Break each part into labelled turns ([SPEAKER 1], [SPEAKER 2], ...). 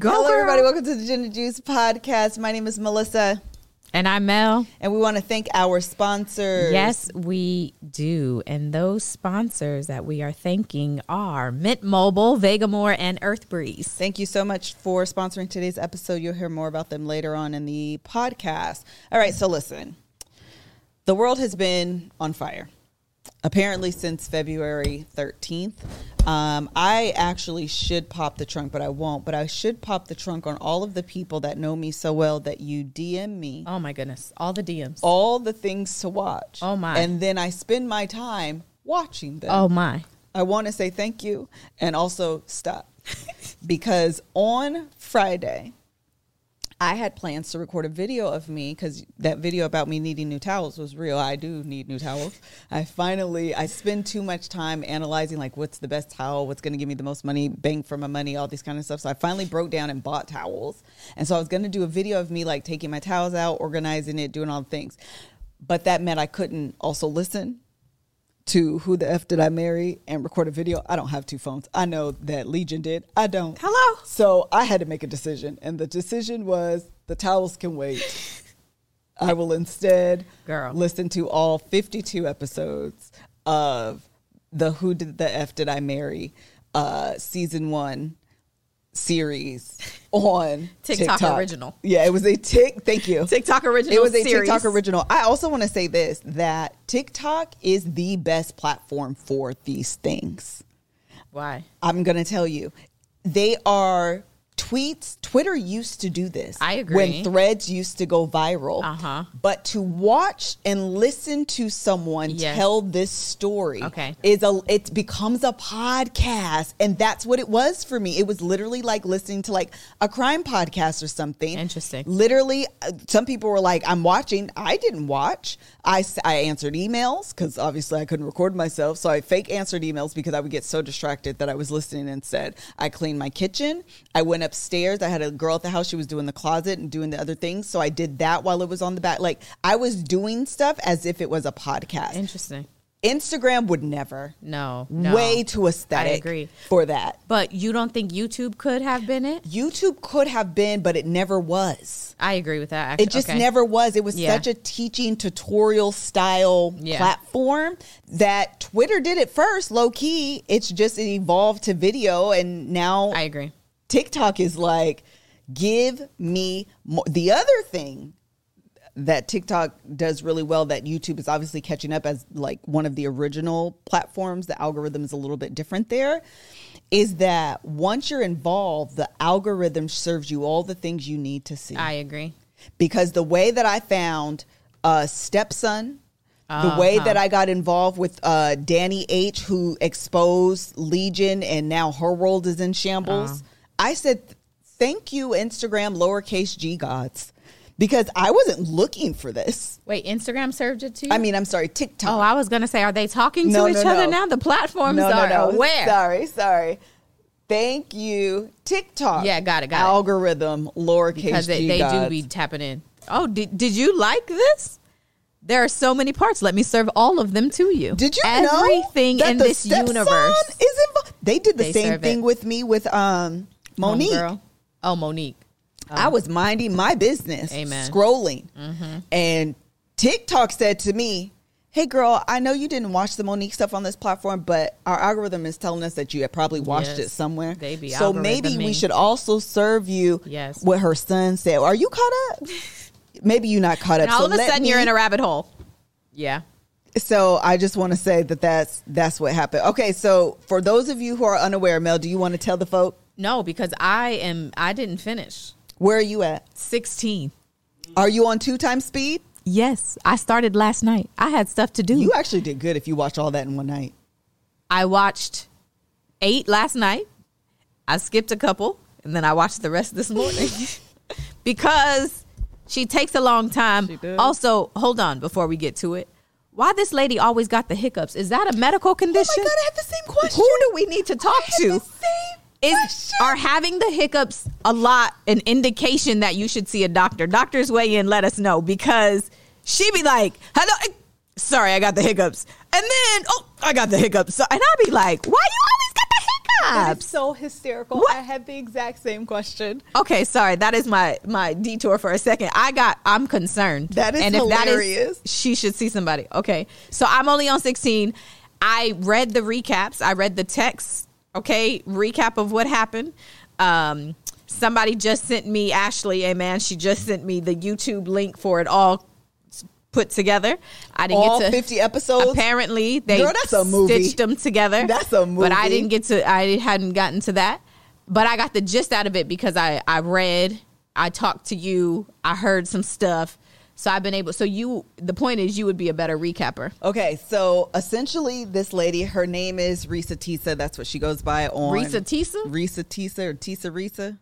[SPEAKER 1] Go,
[SPEAKER 2] Hello,
[SPEAKER 1] girl.
[SPEAKER 2] everybody. Welcome to the Gin and Juice podcast. My name is Melissa,
[SPEAKER 1] And I'm Mel.
[SPEAKER 2] and we want to thank our sponsors.
[SPEAKER 1] Yes, we do. And those sponsors that we are thanking are Mint Mobile, Vegamour, and Earth Breeze.
[SPEAKER 2] Thank you so much for sponsoring today's episode. You'll hear more about them later on in the podcast. All right, so listen. The world has been on fire. Apparently, since February 13th. Um, I actually should pop the trunk, but I won't. But I should pop the trunk on all of the people that know me so well that you DM me
[SPEAKER 1] Oh my goodness. All the DMs.
[SPEAKER 2] all the things to watch.
[SPEAKER 1] Oh, my.
[SPEAKER 2] And then I spend my time watching them.
[SPEAKER 1] Oh my.
[SPEAKER 2] I want to say thank you and also stop because on Friday I had plans to record a video of me because that video about me needing new towels was real. I do need new towels. I finally I spend too much time analyzing like what's the best towel, what's going to give me the most money, bang for my money, all these kind of stuff. So I finally broke down and bought towels, and so I was going to do a video of me like taking my towels out, organizing it, doing all the things. But that meant I couldn't also listen to who the f did I marry and record a video. I don't have two phones. I know that Legion did. I don't.
[SPEAKER 1] Hello.
[SPEAKER 2] So I had to make a decision, and the decision was the towels can wait. I will instead
[SPEAKER 1] Girl.
[SPEAKER 2] listen to all 52 episodes of the Who Did the F Did I Marry uh, season one series on
[SPEAKER 1] TikTok original.
[SPEAKER 2] Yeah, it was a tick. Thank you.
[SPEAKER 1] TikTok original.
[SPEAKER 2] It was a
[SPEAKER 1] series.
[SPEAKER 2] TikTok original. I also want to say this that TikTok is the best platform for these things.
[SPEAKER 1] Why?
[SPEAKER 2] I'm going to tell you. They are tweets. Twitter used to do this.
[SPEAKER 1] I agree.
[SPEAKER 2] When threads used to go viral.
[SPEAKER 1] Uh-huh.
[SPEAKER 2] But to watch and listen to someone
[SPEAKER 1] Yes.
[SPEAKER 2] tell this story
[SPEAKER 1] Okay.
[SPEAKER 2] is a it becomes a podcast and that's what it was for me. It was literally like listening to like a crime podcast or something.
[SPEAKER 1] Interesting.
[SPEAKER 2] Literally uh, some people were like I'm watching. I didn't watch. I I answered emails cuz obviously I couldn't record myself, so I fake answered emails because I would get so distracted that I was listening instead. I cleaned my kitchen. I went upstairs. I had a girl at the house. She was doing the closet and doing the other things. So I did that while it was on the back. Like I was doing stuff as if it was a podcast.
[SPEAKER 1] Interesting.
[SPEAKER 2] Instagram would never.
[SPEAKER 1] No. no.
[SPEAKER 2] Way too aesthetic
[SPEAKER 1] I agree.
[SPEAKER 2] for that.
[SPEAKER 1] But you don't think YouTube could have been it?
[SPEAKER 2] YouTube could have been, but it never was.
[SPEAKER 1] I agree with that. Actually.
[SPEAKER 2] It just
[SPEAKER 1] Okay.
[SPEAKER 2] never was. It was
[SPEAKER 1] Yeah.
[SPEAKER 2] such a teaching tutorial style
[SPEAKER 1] Yeah.
[SPEAKER 2] platform that Twitter did it first, low key. It's just it evolved to video, and now
[SPEAKER 1] I agree.
[SPEAKER 2] TikTok is like, give me more. The other thing that TikTok does really well that YouTube is obviously catching up as like one of the original platforms, the algorithm is a little bit different there, is that once you're involved, the algorithm serves you all the things you need to see.
[SPEAKER 1] I agree.
[SPEAKER 2] because the way that I found uh, Stepson, the way
[SPEAKER 1] Uh-huh.
[SPEAKER 2] that I got involved with uh, Danny H, who exposed Legion, and now her world is in shambles.
[SPEAKER 1] Uh-huh.
[SPEAKER 2] I said, "Thank you, Instagram lowercase g gods," because I wasn't looking for this.
[SPEAKER 1] Wait, Instagram served it to you?
[SPEAKER 2] I mean, I'm sorry, TikTok.
[SPEAKER 1] Oh, I was gonna say, are they talking to
[SPEAKER 2] No,
[SPEAKER 1] each
[SPEAKER 2] no,
[SPEAKER 1] other now? The platforms
[SPEAKER 2] no, no,
[SPEAKER 1] are
[SPEAKER 2] no.
[SPEAKER 1] aware.
[SPEAKER 2] Sorry, sorry. Thank you, TikTok.
[SPEAKER 1] Yeah, got it, got it.
[SPEAKER 2] Algorithm lowercase
[SPEAKER 1] because they, they do be tapping in. Oh, did, did you like this? There are so many parts. Let me serve all of them to you.
[SPEAKER 2] Did you
[SPEAKER 1] everything
[SPEAKER 2] know that
[SPEAKER 1] in
[SPEAKER 2] the
[SPEAKER 1] this universe?
[SPEAKER 2] is involved? They did the
[SPEAKER 1] They
[SPEAKER 2] same thing
[SPEAKER 1] it.
[SPEAKER 2] with me with um Monique.
[SPEAKER 1] Oh, Monique.
[SPEAKER 2] I was minding my business,
[SPEAKER 1] Amen.
[SPEAKER 2] scrolling, mm-hmm. and TikTok said to me, "Hey, girl, I know you didn't watch the Monique stuff on this platform, but our algorithm is telling us that you had probably watched
[SPEAKER 1] Yes.
[SPEAKER 2] it somewhere. So maybe we should also serve you
[SPEAKER 1] Yes.
[SPEAKER 2] what her son said. Are you caught up? maybe you're not caught up.
[SPEAKER 1] And all
[SPEAKER 2] so
[SPEAKER 1] of a sudden, you're in a rabbit hole. Yeah.
[SPEAKER 2] So I just want to say that that's that's what happened. Okay, so for those of you who are unaware, Mel, do you want to tell the folk
[SPEAKER 1] No, because I am. I didn't finish.
[SPEAKER 2] Where are you at?
[SPEAKER 1] Sixteen.
[SPEAKER 2] Are you on two times speed?
[SPEAKER 1] Yes, I started last night. I had stuff to do.
[SPEAKER 2] You actually did good if you watched all that in one night.
[SPEAKER 1] I watched eight last night. I skipped a couple, and then I watched the rest this morning because she takes a long time.
[SPEAKER 2] She does.
[SPEAKER 1] Also, hold on before we get to it. Why this lady always got the hiccups? Is that a medical condition?
[SPEAKER 2] Oh my god, I have the same question.
[SPEAKER 1] Who do we need to talk
[SPEAKER 2] I
[SPEAKER 1] to?
[SPEAKER 2] Had the same
[SPEAKER 1] Is are having the hiccups a lot an indication that you should see a doctor? Doctors weigh in, let us know because she be like, "Hello, eh, sorry, I got the hiccups," and then oh, I got the hiccups, so, and I be like, "Why you always got the hiccups?"
[SPEAKER 2] is so hysterical.
[SPEAKER 1] What?
[SPEAKER 2] I had the exact same question.
[SPEAKER 1] Okay, sorry. That is my my detour for a second. I got. I'm concerned.
[SPEAKER 2] That is
[SPEAKER 1] and if that
[SPEAKER 2] hilarious.
[SPEAKER 1] is, she should see somebody. Okay, so I'm only on 16. I read the recaps. I read the text. Okay, recap of what happened. Um, somebody just sent me Ashley. A man. She just sent me the YouTube link for it all put together. I didn't
[SPEAKER 2] All
[SPEAKER 1] get to
[SPEAKER 2] 50 episodes.
[SPEAKER 1] Apparently, they
[SPEAKER 2] Girl, that's a movie.
[SPEAKER 1] stitched them together.
[SPEAKER 2] That's a movie.
[SPEAKER 1] But I didn't get to. I hadn't gotten to that. But I got the gist out of it because I I read, I talked to you, I heard some stuff. So I've been able. So you, the point is, you would be a better recapper.
[SPEAKER 2] Okay, so essentially, this lady, her name is Reesa Teesa. That's what she goes by on
[SPEAKER 1] Reesa Teesa?
[SPEAKER 2] Reesa Teesa or Teesa Reesa.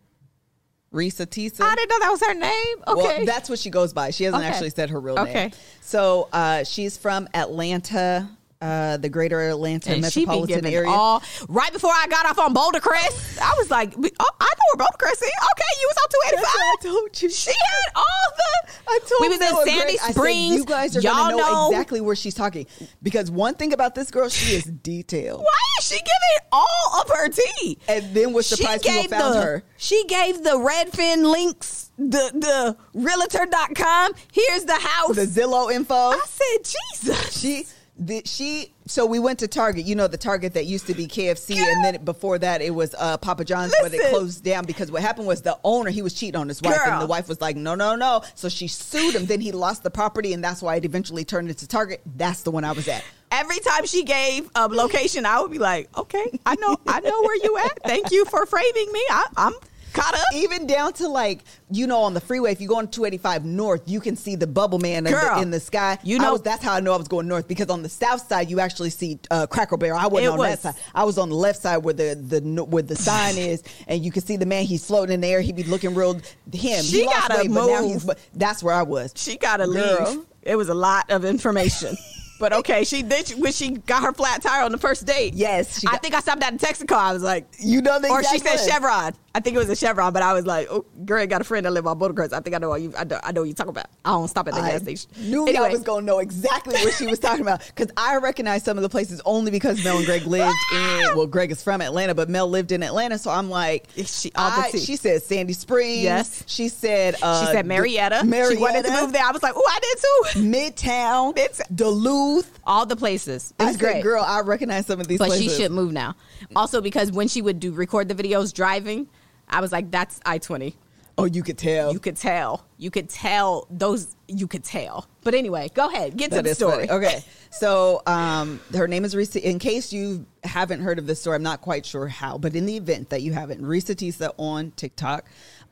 [SPEAKER 2] Reesa Teesa.
[SPEAKER 1] I didn't know that was her name. Okay,
[SPEAKER 2] Well, that's what she goes by. She hasn't
[SPEAKER 1] Okay.
[SPEAKER 2] actually said her real name.
[SPEAKER 1] Okay.
[SPEAKER 2] So uh, she's from Atlanta, uh, the greater Atlanta
[SPEAKER 1] and she
[SPEAKER 2] metropolitan area.
[SPEAKER 1] all. Right before I got off on Boulder Crest, I was like, "Oh, I know where Boulder Crest is." Okay, you was on two eighty
[SPEAKER 2] That's what. I told you.
[SPEAKER 1] She had all the.
[SPEAKER 2] I told
[SPEAKER 1] we was in
[SPEAKER 2] and
[SPEAKER 1] Sandy
[SPEAKER 2] Greg, I said,
[SPEAKER 1] Springs.
[SPEAKER 2] you guys are gonna know,
[SPEAKER 1] know
[SPEAKER 2] exactly where she's talking because one thing about this girl, she is detailed.
[SPEAKER 1] Why is she giving all of her tea?
[SPEAKER 2] And then was surprised people found
[SPEAKER 1] the,
[SPEAKER 2] her.
[SPEAKER 1] She gave the Redfin links, the the realtor.com. Here's the house.
[SPEAKER 2] The Zillow info.
[SPEAKER 1] I said, Jesus.
[SPEAKER 2] She the, she so we went to Target. You know the Target that used to be KFC, and then before that it was uh, Papa John's, but it closed down because what happened was the owner he was cheating on his wife, and the wife was like, "No, no, no." So she sued him. Then he lost the property, and that's why it eventually turned into Target. That's the one I was at.
[SPEAKER 1] Every time she gave a location, I would be like, okay, I know, I know where you at. Thank you for framing me. I, I'm caught up.
[SPEAKER 2] Even down to like you know on the freeway, if you go on 285 north, you can see the bubble man in,
[SPEAKER 1] Girl,
[SPEAKER 2] the, in the sky.
[SPEAKER 1] you know-
[SPEAKER 2] was, that's how I know I was going north because on the south side you actually see uh, Cracker Barrel. I wasn't on
[SPEAKER 1] was-
[SPEAKER 2] that side. I was on the left side where the the where the sign is, and you can see the man. He's floating in the air. He be looking real. Him.
[SPEAKER 1] She gotta
[SPEAKER 2] weight, now
[SPEAKER 1] move.
[SPEAKER 2] he's. But that's where I was.
[SPEAKER 1] She gotta
[SPEAKER 2] Girl.
[SPEAKER 1] leave. It was a lot of information. But okay, she did when she got her flat tire on the first date.
[SPEAKER 2] Yes, she
[SPEAKER 1] I think I stopped at a Texaco. I was like,
[SPEAKER 2] You know the
[SPEAKER 1] or she said
[SPEAKER 2] one.
[SPEAKER 1] Chevron. I think it was a Chevron, but I was like, oh, I got a friend that live on Boulder. I think I know what you. I know, I know what you talking about. I don't stop at the
[SPEAKER 2] I
[SPEAKER 1] gas station.
[SPEAKER 2] knew
[SPEAKER 1] Anyway,
[SPEAKER 2] y'all was gonna know exactly what she was talking about because I recognize some of the places only because Mel and Greg lived in. Well, Greg is from Atlanta, but Mel lived in Atlanta, so I'm like,
[SPEAKER 1] She-
[SPEAKER 2] I- she said Sandy Springs.
[SPEAKER 1] Yes.
[SPEAKER 2] she said. Uh,
[SPEAKER 1] she said Marietta.
[SPEAKER 2] Marietta.
[SPEAKER 1] She wanted to move there. I was like, oh, I did too.
[SPEAKER 2] Midtown,
[SPEAKER 1] Midtown.
[SPEAKER 2] Duluth.
[SPEAKER 1] All the places. It
[SPEAKER 2] I
[SPEAKER 1] was
[SPEAKER 2] said,
[SPEAKER 1] great.
[SPEAKER 2] girl, I recognize some of these
[SPEAKER 1] but
[SPEAKER 2] places.
[SPEAKER 1] she should move now. Also, because when she would do record the videos driving, I was like, that's I twenty.
[SPEAKER 2] Oh, you could tell.
[SPEAKER 1] You could tell. You could tell those. You could tell. But anyway, go ahead. Get to the story.
[SPEAKER 2] funny. Okay, so um, her name is Reesa. In case you haven't heard of this story, I'm not quite sure how, but in the event that you haven't, Reesa Teesa on TikTok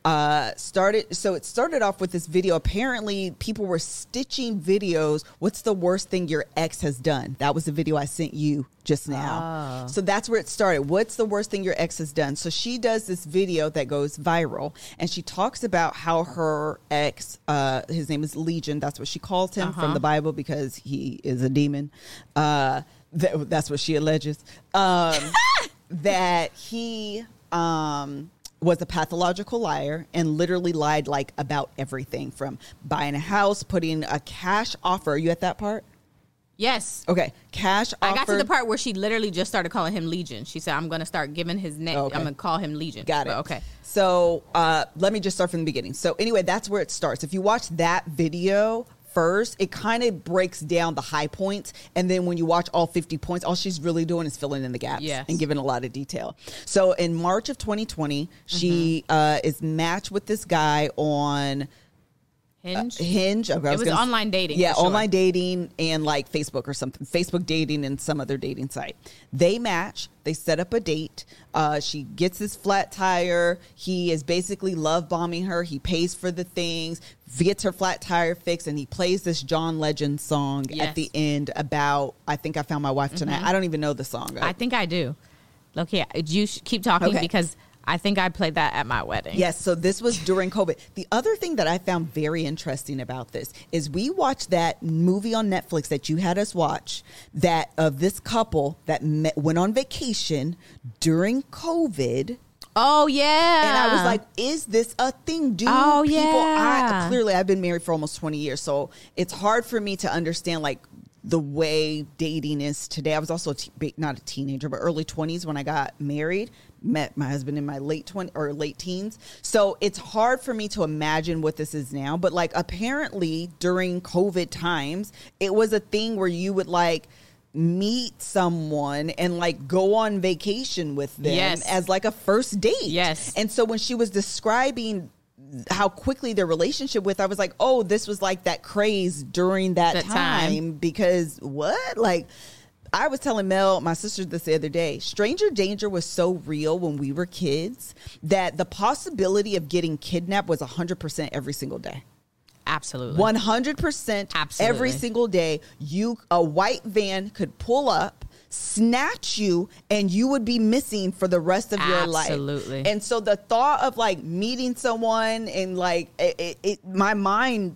[SPEAKER 2] uh, started. So it started off with this video. Apparently, people were stitching videos. What's the worst thing your ex has done? That was the video I sent you just now.
[SPEAKER 1] Oh.
[SPEAKER 2] So that's where it started. What's the worst thing your ex has done? So she does this video that goes viral, and she talks about how her ex, uh, his name is Legion. That's what she calls him from
[SPEAKER 1] Uh-huh.
[SPEAKER 2] the Bible because he is a demon. Uh, that, that's what she alleges. Um, that he um, was a pathological liar and literally lied like about everything from buying a house, putting a cash offer. Are you at that part?
[SPEAKER 1] Yes.
[SPEAKER 2] Okay, cash
[SPEAKER 1] I
[SPEAKER 2] offer.
[SPEAKER 1] got to the part where she literally just started calling him Legion. She said, "I'm going to start giving his name.
[SPEAKER 2] Okay.
[SPEAKER 1] I'm going to call him Legion."
[SPEAKER 2] Got it.
[SPEAKER 1] But okay.
[SPEAKER 2] So uh, let me just start from the beginning. So anyway, that's where it starts. If you watch that video first, it kind of breaks down the high points, and then when you watch all 50 points, all she's really doing is filling in the gaps
[SPEAKER 1] Yes.
[SPEAKER 2] and giving a lot of detail. So in March of 2020, she
[SPEAKER 1] Mm-hmm.
[SPEAKER 2] uh, is matched with this guy on.
[SPEAKER 1] Hinge.
[SPEAKER 2] Hinge. Okay,
[SPEAKER 1] It was
[SPEAKER 2] gonna-
[SPEAKER 1] online dating,
[SPEAKER 2] Yeah,
[SPEAKER 1] sure.
[SPEAKER 2] online dating and like Facebook or something. Facebook dating and some other dating site. They match. They set up a date. Uh, she gets his flat tire. He is basically love bombing her. He pays for the things, gets her flat tire fixed, and he plays this John Legend song
[SPEAKER 1] Yes. Mm-hmm.
[SPEAKER 2] at the end about "I think I found my wife tonight." I don't even know the song.
[SPEAKER 1] I think I do. Look here. You keep talking
[SPEAKER 2] Okay.
[SPEAKER 1] because I think I played that at my wedding.
[SPEAKER 2] Yes, so this was during COVID. The other thing that I found very interesting about this is we watched that movie on Netflix that you had us watch that of this couple that met, went on vacation during COVID.
[SPEAKER 1] Oh yeah.
[SPEAKER 2] And I was like, is this a thing? Do
[SPEAKER 1] Oh,
[SPEAKER 2] people
[SPEAKER 1] yeah.
[SPEAKER 2] I clearly I've been married for almost 20 years, so it's hard for me to understand like the way dating is today. I was also a te- not a teenager, but early 20s when I got married. Met my husband in my late 20 or late teens. So it's hard for me to imagine what this is now. But like apparently during COVID times, it was a thing where you would like meet someone and like go on vacation with them
[SPEAKER 1] Yes.
[SPEAKER 2] as like a first date.
[SPEAKER 1] Yes.
[SPEAKER 2] And so when she was describing how quickly their relationship with, I was like, oh, this was like that craze during that,
[SPEAKER 1] That
[SPEAKER 2] time,
[SPEAKER 1] time.
[SPEAKER 2] because what? Like, I was telling Mel, my sister, this the other day. Stranger danger was so real when we were kids that the possibility of getting kidnapped was 100% every single day.
[SPEAKER 1] Absolutely.
[SPEAKER 2] 100%
[SPEAKER 1] Absolutely.
[SPEAKER 2] every single day you a white van could pull up snatch you and you would be missing for the rest of your life
[SPEAKER 1] Absolutely.
[SPEAKER 2] and so the thought of like meeting someone and like it, it, it my mind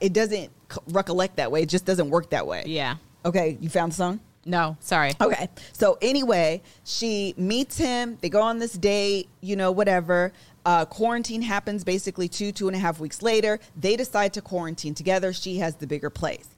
[SPEAKER 2] it doesn't c- recollect that way it just doesn't work that way
[SPEAKER 1] Yeah.
[SPEAKER 2] okay you found the song
[SPEAKER 1] No, sorry.
[SPEAKER 2] Okay. So anyway, she meets him. They go on this date, you know, whatever. Uh, quarantine happens basically two, two and a half weeks later. They decide to quarantine together. She has the bigger place.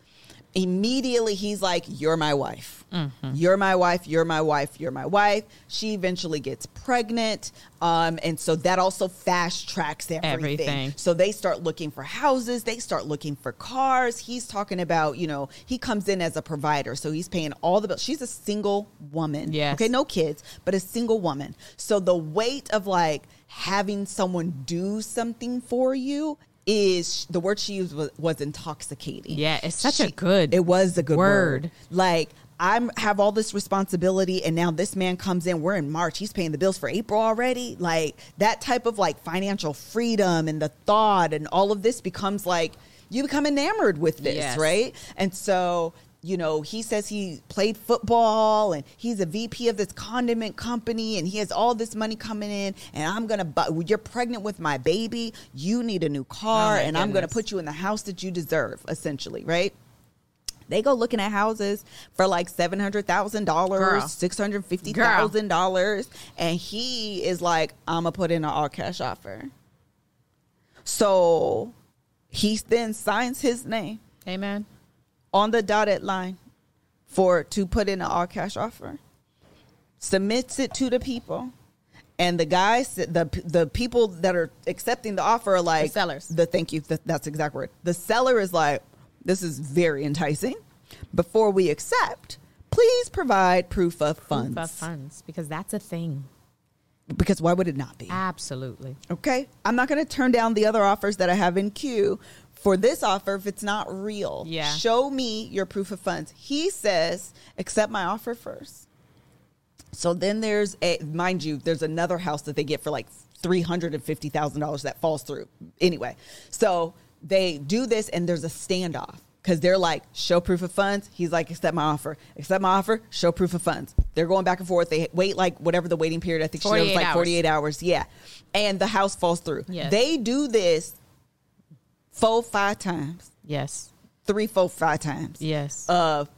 [SPEAKER 2] Immediately, he's like, You're my wife.
[SPEAKER 1] Mm-hmm.
[SPEAKER 2] You're my wife. You're my wife. You're my wife. She eventually gets pregnant. Um, and so that also fast tracks everything.
[SPEAKER 1] Everything.
[SPEAKER 2] So they start looking for houses, they start looking for cars. He's talking about, you know, he comes in as a provider. So he's paying all the bills. She's a single woman.
[SPEAKER 1] Yes.
[SPEAKER 2] Okay, no kids, but a single woman. So the weight of like having someone do something for you is the word she used was, was intoxicating.
[SPEAKER 1] Yeah, it's such a good
[SPEAKER 2] It was a good word.
[SPEAKER 1] word.
[SPEAKER 2] Like I'm have all this responsibility and now this man comes in we're in March he's paying the bills for April already like that type of like financial freedom and the thought and all of this becomes like you become enamored with this
[SPEAKER 1] Yes.
[SPEAKER 2] right and so you know he says he played football and he's a VP of this condiment company and he has all this money coming in and I'm gonna buy you're pregnant with my baby you need a new car
[SPEAKER 1] Oh
[SPEAKER 2] and I'm gonna put you in the house that you deserve essentially right they go looking at houses for like seven hundred thousand dollars, six hundred fifty thousand dollars, and he is like, "I'm gonna put in an all cash offer." So he then signs his name
[SPEAKER 1] Amen.
[SPEAKER 2] On the dotted line for to put in an all cash offer, submits it to the people, and the guys, the the people that are accepting the offer are like
[SPEAKER 1] The sellers.
[SPEAKER 2] The thank you, that, that's the exact word. The seller is like, "This is very enticing. Before we accept, please provide proof of funds,
[SPEAKER 1] Proof of funds because that's a thing.
[SPEAKER 2] because why would it not be?"
[SPEAKER 1] Absolutely.
[SPEAKER 2] Okay. I'm not going to turn down the other offers that I have in queue for this offer if it's not real.
[SPEAKER 1] Yeah.
[SPEAKER 2] Show me your proof of funds. He says, accept my offer first. So then there's a, mind you, there's another house that they get for like $350,000 that falls through. Anyway, so they do this and there's a standoff because they're like, show proof of funds. He's like, accept my offer. Accept my offer, show proof of funds. They're going back and forth. They wait like whatever the waiting period, I think she was like
[SPEAKER 1] hours.
[SPEAKER 2] 48 hours. Yeah. And the house falls through.
[SPEAKER 1] Yes.
[SPEAKER 2] They do this four, five times,
[SPEAKER 1] Yes.
[SPEAKER 2] three, four, five times
[SPEAKER 1] Yes.
[SPEAKER 2] of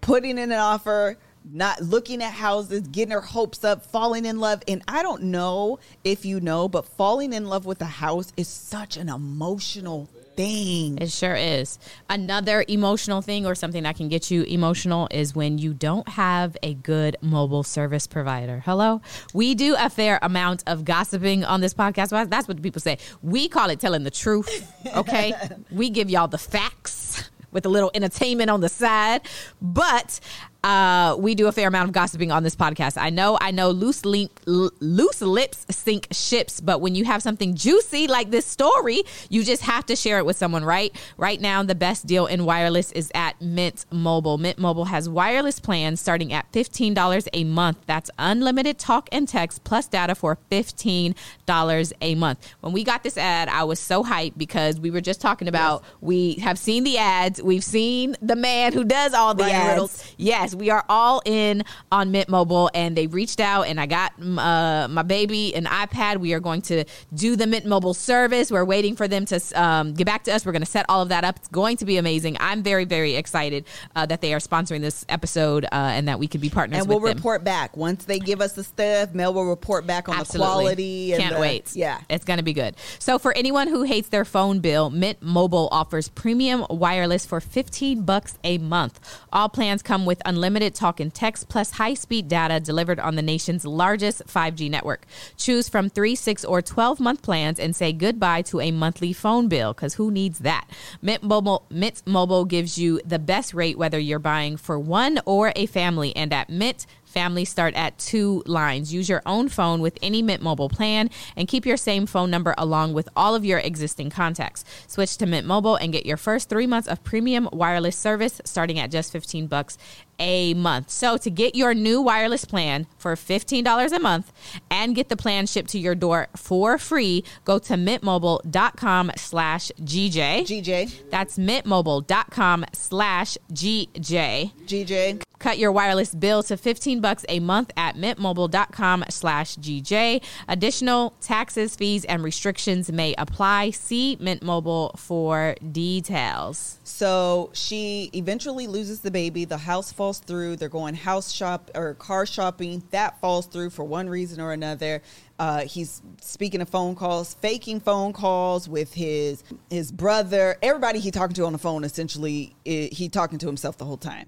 [SPEAKER 2] putting in an offer, not looking at houses, getting her hopes up, falling in love. And I don't know if you know, but falling in love with a house is such an emotional thing.
[SPEAKER 1] It sure is. Another emotional thing or something that can get you emotional is when you don't have a good mobile service provider. Hello? We do a fair amount of gossiping on this podcast. That's what people say. We call it telling the truth. Okay? we give y'all the facts with a little entertainment on the side. But uh, we do a fair amount of gossiping on this podcast. I know, I know, loose link, l- loose lips sink ships. But when you have something juicy like this story, you just have to share it with someone, right? Right now, the best deal in wireless is at Mint Mobile. Mint Mobile has wireless plans starting at fifteen dollars a month. That's unlimited talk and text plus data for fifteen dollars a month. When we got this ad, I was so hyped because we were just talking about we have seen the ads, we've seen the man who does all the
[SPEAKER 2] Ryan
[SPEAKER 1] ads.
[SPEAKER 2] Reynolds.
[SPEAKER 1] Yes, we are all in on Mint Mobile, and they reached out, and I got uh, my baby an iPad. We are going to do the Mint Mobile service. We're waiting for them to um, get back to us. We're going to set all of that up. It's going to be amazing. I'm very, very excited uh, that they are sponsoring this episode uh, and that we could be partners
[SPEAKER 2] and we'll
[SPEAKER 1] them.
[SPEAKER 2] report back once they give us the stuff. Mel will report back on
[SPEAKER 1] Absolutely.
[SPEAKER 2] the quality.
[SPEAKER 1] Can't
[SPEAKER 2] the-
[SPEAKER 1] wait.
[SPEAKER 2] Yeah,
[SPEAKER 1] It's going to be good. So for anyone who hates their phone bill, Mint Mobile offers premium wireless for 15 bucks a month. All plans come with unlimited unlimited talk and text plus high speed data delivered on the nation's largest 5G network. Choose from three, six, or 12 month plans and say goodbye to a monthly phone bill because who needs that? Mint Mobile, Mint Mobile gives you the best rate whether you're buying for one or a family. And at Mint, Families start at two lines. Use your own phone with any Mint Mobile plan and keep your same phone number along with all of your existing contacts. Switch to Mint Mobile and get your first three months of premium wireless service starting at just 15 bucks a month. So to get your new wireless plan for $15 a month and get the plan shipped to your door for free, go to mintmobile.com slash GJ.
[SPEAKER 2] GJ.
[SPEAKER 1] That's mintmobile.com slash GJ.
[SPEAKER 2] GJ.
[SPEAKER 1] Cut your wireless bill to 15 bucks a month at mintmobile.com slash GJ. Additional taxes, fees, and restrictions may apply. See Mint Mobile for details.
[SPEAKER 2] So she eventually loses the baby. The house falls through. They're going house shop or car shopping. That falls through for one reason or another. Uh, he's speaking of phone calls, faking phone calls with his his brother. Everybody he talking to on the phone, essentially, i he talking to himself the whole time.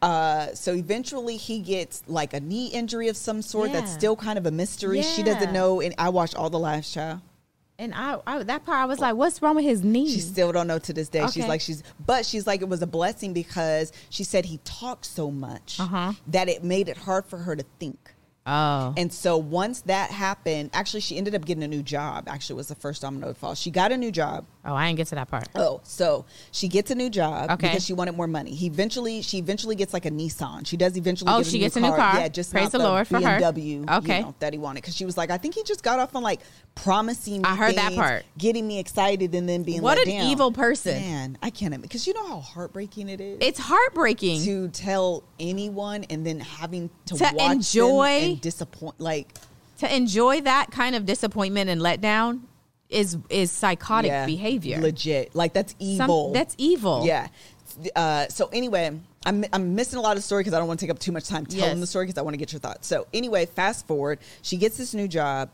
[SPEAKER 2] Uh, so eventually, he gets like a knee injury of some sort. That's still kind of a mystery. She doesn't know. And I watched all the live child.
[SPEAKER 1] And I, I that part I was like, what's wrong with his knee?
[SPEAKER 2] She still don't know to this day. She's like she's, but she's like it was a blessing because she said he talked so much
[SPEAKER 1] Uh-huh.
[SPEAKER 2] that it made it hard for her to think.
[SPEAKER 1] oh.
[SPEAKER 2] And so once that happened, actually she ended up getting a new job. Actually, was the first domino to fall. She got a new job.
[SPEAKER 1] Oh, I didn't get to that part.
[SPEAKER 2] Oh, so she gets a new job
[SPEAKER 1] Okay.
[SPEAKER 2] because she wanted more money. He eventually, she eventually gets like a Nissan. She does eventually.
[SPEAKER 1] Oh,
[SPEAKER 2] get
[SPEAKER 1] she gets a new car.
[SPEAKER 2] Yeah, just
[SPEAKER 1] Praise the Lord for her.
[SPEAKER 2] BMW,
[SPEAKER 1] Okay.
[SPEAKER 2] you know, that he wanted because she was like, I think he just got off on like promising. Me
[SPEAKER 1] I heard that part.
[SPEAKER 2] getting me excited and then being
[SPEAKER 1] What an
[SPEAKER 2] down.
[SPEAKER 1] evil person.
[SPEAKER 2] Man, I can't because you know how heartbreaking it is
[SPEAKER 1] It's heartbreaking.
[SPEAKER 2] to tell anyone and then having to,
[SPEAKER 1] To
[SPEAKER 2] watch
[SPEAKER 1] enjoy-
[SPEAKER 2] and disappoint. Like
[SPEAKER 1] to enjoy that kind of disappointment and letdown is is psychotic
[SPEAKER 2] yeah,
[SPEAKER 1] behavior.
[SPEAKER 2] legit. Like that's
[SPEAKER 1] Some-
[SPEAKER 2] evil.
[SPEAKER 1] that's evil.
[SPEAKER 2] Yeah. Uh, so anyway, I'm, I'm missing a lot of story because I don't want to take up too much time telling
[SPEAKER 1] Yes.
[SPEAKER 2] the story because I want to get your thoughts. So anyway, fast forward, she gets this new job.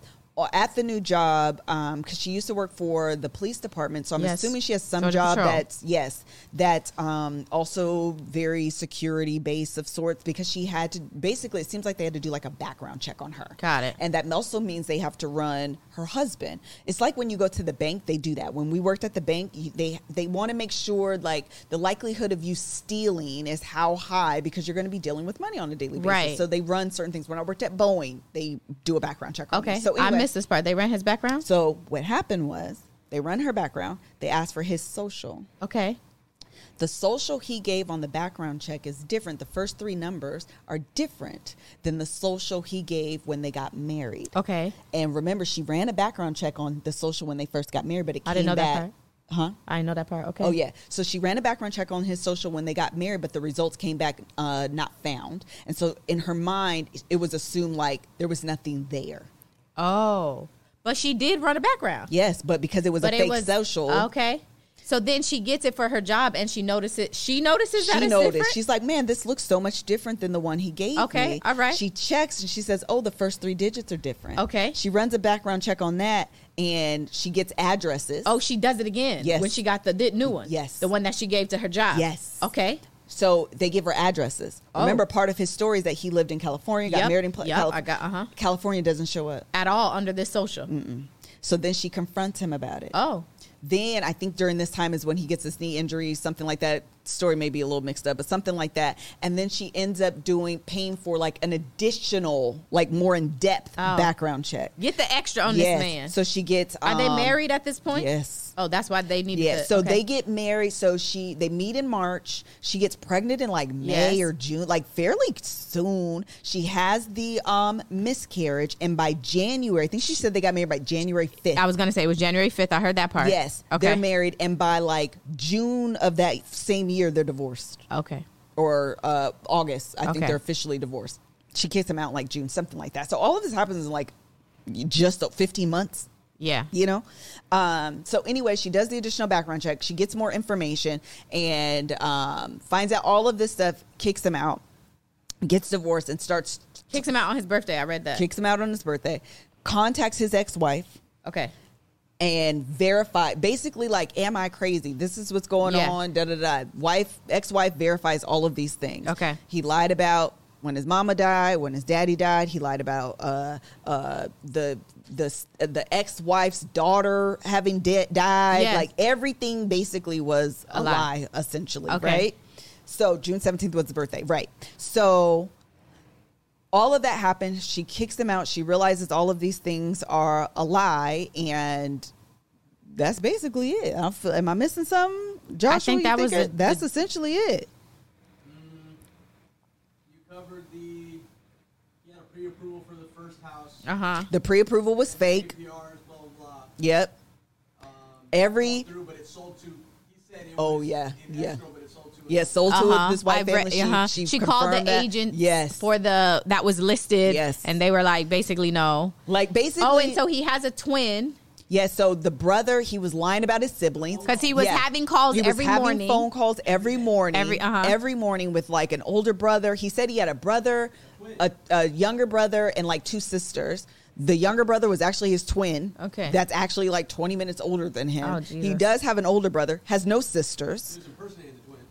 [SPEAKER 2] At the new job, because she used to work for the police department, so I'm
[SPEAKER 1] Yes.
[SPEAKER 2] assuming she has some job that's yes, that's um, also very security based of sorts. Because she had to basically, it seems like they had to do like a background check on her.
[SPEAKER 1] Got it.
[SPEAKER 2] And that also means they have to run her husband. It's like when you go to the bank, they do that. When we worked at the bank, they they want to make sure like the likelihood of you stealing is how high because you're going to be dealing with money on a daily basis.
[SPEAKER 1] Right.
[SPEAKER 2] So they run certain things. When I worked at Boeing, they do a background check. On me.
[SPEAKER 1] Okay.
[SPEAKER 2] So
[SPEAKER 1] I
[SPEAKER 2] anyway,
[SPEAKER 1] missed this part. They ran his background.
[SPEAKER 2] So what happened was they run her background. They asked for his social.
[SPEAKER 1] Okay.
[SPEAKER 2] The social he gave on the background check is different. The first three numbers are different than the social he gave when they got married.
[SPEAKER 1] Okay.
[SPEAKER 2] And remember, she ran a background check on the social when they first got married, but it came
[SPEAKER 1] I didn't know that
[SPEAKER 2] back.
[SPEAKER 1] part.
[SPEAKER 2] Huh?
[SPEAKER 1] I know that part. Okay.
[SPEAKER 2] Oh yeah. So she ran a background check on his social when they got married, but the results came back uh, not found. And so in her mind, it was assumed like there was nothing there.
[SPEAKER 1] Oh. But she did run a background.
[SPEAKER 2] Yes, but because it was
[SPEAKER 1] But
[SPEAKER 2] a
[SPEAKER 1] it
[SPEAKER 2] fake
[SPEAKER 1] was
[SPEAKER 2] social,
[SPEAKER 1] Okay. So then she gets it for her job and she notices she notices that
[SPEAKER 2] she
[SPEAKER 1] it's
[SPEAKER 2] noticed.
[SPEAKER 1] different?
[SPEAKER 2] She's like, "Man, this looks so much different than the one he gave
[SPEAKER 1] Okay,
[SPEAKER 2] me."
[SPEAKER 1] all right.
[SPEAKER 2] She checks and she says, "Oh, the first three digits are different."
[SPEAKER 1] Okay.
[SPEAKER 2] She runs a background check on that, and she gets addresses.
[SPEAKER 1] Oh, she does it again.
[SPEAKER 2] Yes.
[SPEAKER 1] When she got the new one.
[SPEAKER 2] Yes.
[SPEAKER 1] The one that she gave to her job.
[SPEAKER 2] Yes.
[SPEAKER 1] Okay.
[SPEAKER 2] So they give her addresses.
[SPEAKER 1] Oh.
[SPEAKER 2] Remember, part of his story is that he lived in California, got
[SPEAKER 1] Yep,
[SPEAKER 2] married in
[SPEAKER 1] yep,
[SPEAKER 2] Calif-
[SPEAKER 1] I got- uh-huh.
[SPEAKER 2] California doesn't show up.
[SPEAKER 1] At all under this social.
[SPEAKER 2] So then she confronts him about it.
[SPEAKER 1] Oh.
[SPEAKER 2] Then I think during this time is when he gets his knee injury, something like that. Story may be a little mixed up, but something like that. And then she ends up doing paying for like an additional, like more in depth
[SPEAKER 1] Oh.
[SPEAKER 2] background check.
[SPEAKER 1] Get the extra on
[SPEAKER 2] Yes.
[SPEAKER 1] this man.
[SPEAKER 2] So she gets.
[SPEAKER 1] Are they
[SPEAKER 2] um,
[SPEAKER 1] married at this point?
[SPEAKER 2] Yes.
[SPEAKER 1] Oh, that's why they need
[SPEAKER 2] Yeah,
[SPEAKER 1] to.
[SPEAKER 2] so
[SPEAKER 1] okay.
[SPEAKER 2] they get married. So she they meet in March. She gets pregnant in like May
[SPEAKER 1] Yes.
[SPEAKER 2] or June, like fairly soon. She has the um miscarriage, and by January, I think she said they got married by January fifth.
[SPEAKER 1] I was gonna say it was January fifth. I heard that part.
[SPEAKER 2] Yes,
[SPEAKER 1] Okay.
[SPEAKER 2] they're married, and by like June of that same year, they're divorced,
[SPEAKER 1] Okay.
[SPEAKER 2] or uh August. I
[SPEAKER 1] Okay.
[SPEAKER 2] think they're officially divorced. She kicks him out in like June, something like that. So all of this happens in like just fifteen months
[SPEAKER 1] Yeah.
[SPEAKER 2] you know um, so anyway she does the additional background check she gets more information and um, finds out all of this stuff kicks him out gets divorced and starts
[SPEAKER 1] Kicks him out on his birthday. I read that.
[SPEAKER 2] kicks him out on his birthday contacts his ex-wife
[SPEAKER 1] okay.
[SPEAKER 2] And verify basically like am i crazy this is what's going
[SPEAKER 1] Yeah.
[SPEAKER 2] on da da da wife ex-wife verifies all of these things
[SPEAKER 1] Okay.
[SPEAKER 2] he lied about when his mama died when his daddy died he lied about uh uh the the the ex-wife's daughter having de- died
[SPEAKER 1] Yes.
[SPEAKER 2] like everything basically was a,
[SPEAKER 1] A lie.
[SPEAKER 2] lie. essentially
[SPEAKER 1] Okay.
[SPEAKER 2] right so june 17th was the birthday right so all of that happens. She kicks them out. She realizes all of these things are a lie, and that's basically it. I feel, am I missing something, Joshua?
[SPEAKER 1] I
[SPEAKER 2] think
[SPEAKER 1] that was
[SPEAKER 2] it- that's
[SPEAKER 1] the-
[SPEAKER 2] essentially it.
[SPEAKER 3] You covered the. You had a pre-approval for the first house.
[SPEAKER 1] Uh huh.
[SPEAKER 2] The pre-approval was fake.
[SPEAKER 3] APRs, blah blah blah.
[SPEAKER 2] Yep.
[SPEAKER 3] Um,
[SPEAKER 2] Every-
[SPEAKER 3] through, but it sold to. He said it
[SPEAKER 2] Oh,
[SPEAKER 3] was
[SPEAKER 2] yeah,
[SPEAKER 3] in
[SPEAKER 2] yeah.
[SPEAKER 3] escrow, but it sold to.
[SPEAKER 2] Yeah, sold to
[SPEAKER 1] Uh-huh.
[SPEAKER 2] this white
[SPEAKER 1] I read-
[SPEAKER 2] family. She,
[SPEAKER 1] uh-huh.
[SPEAKER 2] she,
[SPEAKER 1] She called the
[SPEAKER 2] that.
[SPEAKER 1] agent
[SPEAKER 2] Yes.
[SPEAKER 1] for the that was listed.
[SPEAKER 2] Yes.
[SPEAKER 1] And they were like basically no.
[SPEAKER 2] like basically.
[SPEAKER 1] Oh, and so he has a twin.
[SPEAKER 2] Yeah, so the brother, he was lying about his siblings
[SPEAKER 1] because he was having calls
[SPEAKER 2] he was
[SPEAKER 1] every
[SPEAKER 2] having
[SPEAKER 1] morning.
[SPEAKER 2] phone calls every morning,
[SPEAKER 1] Every- uh-huh.
[SPEAKER 2] every morning with like an older brother. He said he had a brother, a, a younger brother, and like two sisters. The younger brother was actually his twin.
[SPEAKER 1] Okay.
[SPEAKER 2] that's actually like twenty minutes older than him.
[SPEAKER 1] Oh,
[SPEAKER 2] he does have an older brother, has no sisters.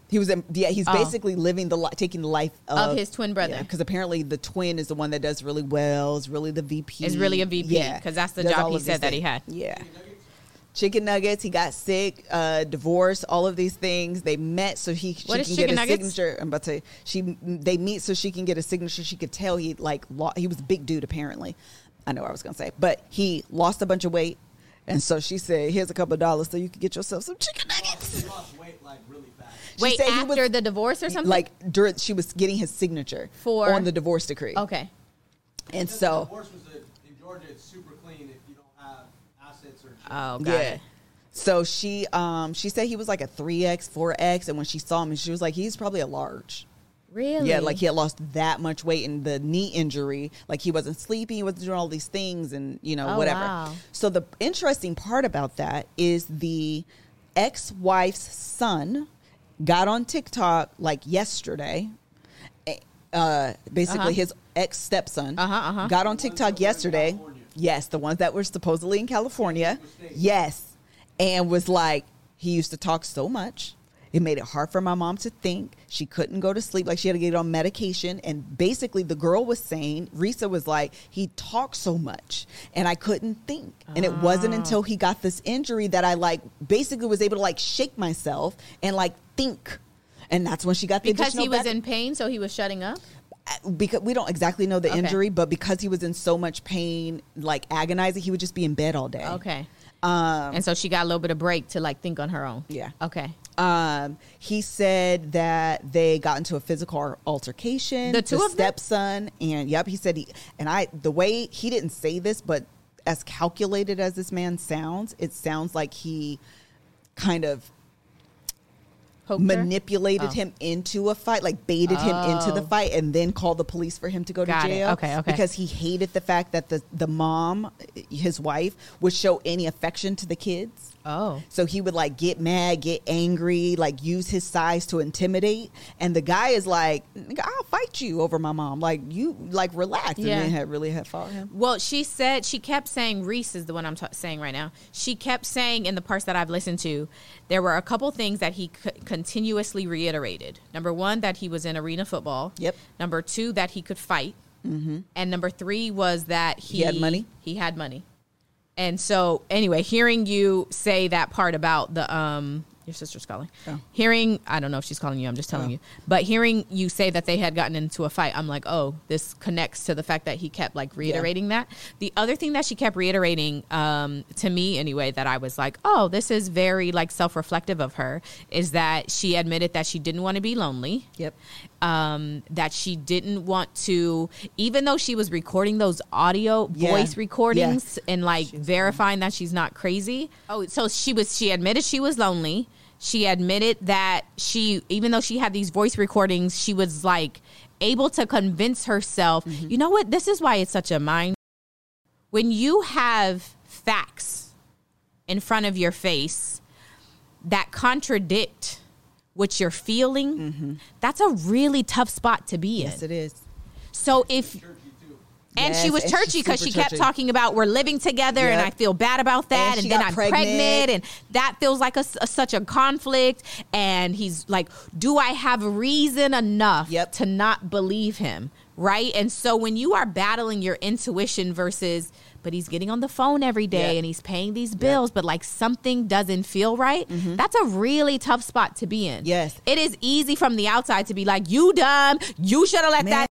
[SPEAKER 3] He was impersonating the twin.
[SPEAKER 2] He was, in- yeah, he's
[SPEAKER 1] Oh.
[SPEAKER 2] basically living the li- taking the life of,
[SPEAKER 1] Of his twin brother.
[SPEAKER 2] Because apparently the twin is the one that does really well. Is really the VP.
[SPEAKER 1] Is really a VP,
[SPEAKER 2] Yeah.
[SPEAKER 1] Because that's the
[SPEAKER 2] Does
[SPEAKER 1] job he said that he had.
[SPEAKER 2] Yeah. Chicken nuggets. He got sick, uh, divorced, all of these things. They met so he she
[SPEAKER 1] What
[SPEAKER 2] can get
[SPEAKER 1] chicken
[SPEAKER 2] a
[SPEAKER 1] nuggets?
[SPEAKER 2] signature. I'm about to she they meet so she can get a signature. She could tell he like lo- he was a big dude apparently. I know what I was gonna say, but he lost a bunch of weight, and so she said, "Here's a couple of dollars so you can get yourself some chicken
[SPEAKER 3] He
[SPEAKER 2] nuggets."
[SPEAKER 3] lost weight like really fast.
[SPEAKER 2] She
[SPEAKER 1] Wait,
[SPEAKER 2] said he
[SPEAKER 1] after
[SPEAKER 2] was-
[SPEAKER 1] the divorce or something?
[SPEAKER 2] Like during she was getting his signature
[SPEAKER 1] For-
[SPEAKER 2] on the divorce decree,
[SPEAKER 1] okay.
[SPEAKER 2] and
[SPEAKER 3] Because
[SPEAKER 2] so
[SPEAKER 3] the divorce was a, in Georgia, it's super clean if you don't have assets or.
[SPEAKER 1] Oh, got
[SPEAKER 2] yeah.
[SPEAKER 1] it.
[SPEAKER 2] So she um she said he was like a three X, four X, and when she saw him, she was like, he's probably a large.
[SPEAKER 1] Really?
[SPEAKER 2] Yeah, like he had lost that much weight in the knee injury, like he wasn't sleeping, he wasn't doing all these things, and you know
[SPEAKER 1] Oh,
[SPEAKER 2] whatever.
[SPEAKER 1] wow.
[SPEAKER 2] So the interesting part about that is the ex-wife's son got on TikTok like yesterday. eh, Uh, basically,
[SPEAKER 1] Uh-huh.
[SPEAKER 2] his ex stepson
[SPEAKER 1] Uh-huh, uh-huh.
[SPEAKER 2] got on TikTok yesterday. Yes, the ones that were supposedly in California. Yes, and was like he used to talk so much. It made it hard for my mom to think. She couldn't go to sleep. Like she had to get on medication. And basically, the girl was saying, Reesa was like, he talked so much and I couldn't think. And it wasn't
[SPEAKER 1] Ah.
[SPEAKER 2] until he got this injury that I like basically was able to like shake myself and like think. And that's when she got the
[SPEAKER 1] because he was in pain, so he was shutting up.
[SPEAKER 2] because we don't exactly know the
[SPEAKER 1] Okay.
[SPEAKER 2] injury, but because he was in so much pain, like agonizing, he would just be in bed all day.
[SPEAKER 1] Okay.
[SPEAKER 2] Um,
[SPEAKER 1] And so she got a little bit of break to like think on her own.
[SPEAKER 2] Yeah.
[SPEAKER 1] Okay.
[SPEAKER 2] Um, he said that they got into a physical altercation.
[SPEAKER 1] The two of them?
[SPEAKER 2] stepson, and yep, he said he and I. The way he didn't say this, but as calculated as this man sounds, it sounds like he kind of manipulated
[SPEAKER 1] Oh.
[SPEAKER 2] him into a fight, like baited him into the
[SPEAKER 1] Oh.
[SPEAKER 2] fight, and then called the police for him to go
[SPEAKER 1] Got
[SPEAKER 2] to
[SPEAKER 1] it.
[SPEAKER 2] jail.
[SPEAKER 1] Okay, okay.
[SPEAKER 2] Because he hated the fact that the the mom, his wife, would show any affection to the kids.
[SPEAKER 1] Oh.
[SPEAKER 2] So he would like get mad, get angry, like use his size to intimidate. And the guy is like, I'll fight you over my mom. Like you, like relax.
[SPEAKER 1] Yeah.
[SPEAKER 2] And then had really had fought him.
[SPEAKER 1] Well, she said she kept saying Reese is the one I'm ta saying right now. She kept saying in the parts that I've listened to, there were a couple things that he c- continuously reiterated. Number one, that he was in arena football.
[SPEAKER 2] Yep.
[SPEAKER 1] Number two, that he could fight. Mm-hmm. And number three was that he,
[SPEAKER 2] He had money?
[SPEAKER 1] He had money. And so, anyway, hearing you say that part about the um, your sister's calling.
[SPEAKER 2] Oh.
[SPEAKER 1] Hearing, I don't know if she's calling you. I'm just telling
[SPEAKER 2] Oh.
[SPEAKER 1] you. But hearing you say that they had gotten into a fight, I'm like, oh, this connects to the fact that he kept like reiterating that. The other thing that she kept reiterating, um, to me anyway, that I was like, oh, this is very like self-reflective of her, is that she admitted that she didn't want to be lonely
[SPEAKER 2] Yep.
[SPEAKER 1] Um, that she didn't want to, even though she was recording those audio
[SPEAKER 2] Yeah.
[SPEAKER 1] voice recordings
[SPEAKER 2] Yes.
[SPEAKER 1] and like verifying that she's not crazy. Oh, so she was, she admitted she was lonely. She admitted that she, even though she had these voice recordings, she was like able to convince herself,
[SPEAKER 2] Mm-hmm.
[SPEAKER 1] you know what? This is why it's such a mind. When you have facts in front of your face that contradict what you're feeling, that's a really tough spot to be in.
[SPEAKER 2] Mm-hmm. Yes, it is.
[SPEAKER 1] So if And
[SPEAKER 2] Yes,
[SPEAKER 1] she was
[SPEAKER 2] and
[SPEAKER 1] churchy because she kept
[SPEAKER 2] churchy.
[SPEAKER 1] talking about we're living together and I feel bad about that.
[SPEAKER 2] And
[SPEAKER 1] And, then I'm
[SPEAKER 2] pregnant.
[SPEAKER 1] pregnant. and that feels like a, a- such a conflict. And he's like, do I have reason enough
[SPEAKER 2] Yep.
[SPEAKER 1] to not believe him? Right. And so when you are battling your intuition versus, but he's getting on the phone every day
[SPEAKER 2] Yeah.
[SPEAKER 1] and he's paying these bills, but like something doesn't feel right, that's a really tough spot to be in.
[SPEAKER 2] Mm-hmm. Yes.
[SPEAKER 1] It is easy from the outside to be like, you dumb, you should have let
[SPEAKER 2] Man.
[SPEAKER 1] that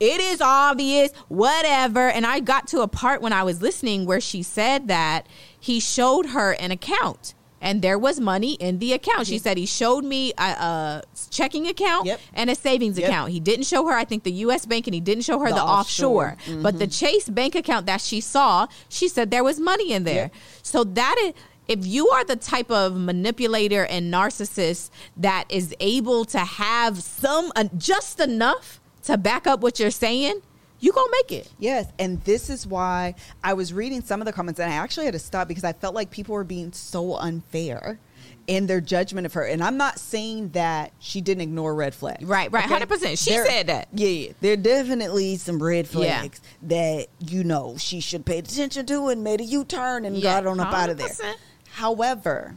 [SPEAKER 1] it is obvious, whatever. And I got to a part when I was listening where she said that he showed her an account and there was money in the account. She said he showed me a, a checking account
[SPEAKER 2] Yep.
[SPEAKER 1] and a savings
[SPEAKER 2] Yep.
[SPEAKER 1] account. He didn't show her, I think, the U.S. bank and he didn't show her the,
[SPEAKER 2] The
[SPEAKER 1] offshore.
[SPEAKER 2] offshore.
[SPEAKER 1] But the mm-hmm. Chase bank account that she saw, she said there was money in there.
[SPEAKER 2] Yep.
[SPEAKER 1] So that is. If you are the type of manipulator and narcissist that is able to have some uh, just enough to back up what you're saying, you gonna make it.
[SPEAKER 2] Yes, and this is why I was reading some of the comments, and I actually had to stop because I felt like people were being so unfair in their judgment of her. And I'm not saying that she didn't ignore red flags.
[SPEAKER 1] Right, right, 100%. She said that.
[SPEAKER 2] Yeah, yeah, there are definitely some red
[SPEAKER 1] Yeah.
[SPEAKER 2] flags that you know she should pay attention to and made a U-turn and
[SPEAKER 1] Yeah,
[SPEAKER 2] got on up out of there. However,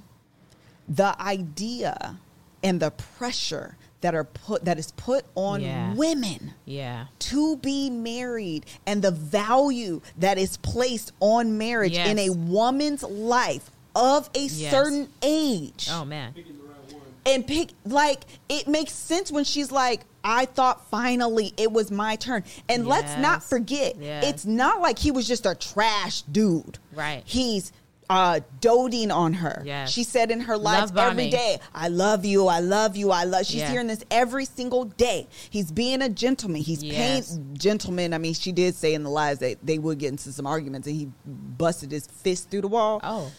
[SPEAKER 2] the idea and the pressure that are put that is put on
[SPEAKER 1] Yeah.
[SPEAKER 2] women
[SPEAKER 1] Yeah.
[SPEAKER 2] to be married and the value that is placed on marriage
[SPEAKER 1] Yes.
[SPEAKER 2] in a woman's life of a
[SPEAKER 1] Yes.
[SPEAKER 2] certain age
[SPEAKER 1] Oh man.
[SPEAKER 3] Picking the right one.
[SPEAKER 2] and pick like it makes sense when she's like i thought finally it was my turn and let's not forget
[SPEAKER 1] Yes.
[SPEAKER 2] it's not like he was just a trash dude
[SPEAKER 1] Right.
[SPEAKER 2] he's uh doting on her
[SPEAKER 1] Yes.
[SPEAKER 2] she said in her life every day i love you i love you i love she's
[SPEAKER 1] Yeah.
[SPEAKER 2] hearing this every single day he's being a gentleman he's
[SPEAKER 1] Yes.
[SPEAKER 2] paying gentleman i mean she did say in the lives that they would get into some arguments and he busted his fist through the wall
[SPEAKER 1] Oh.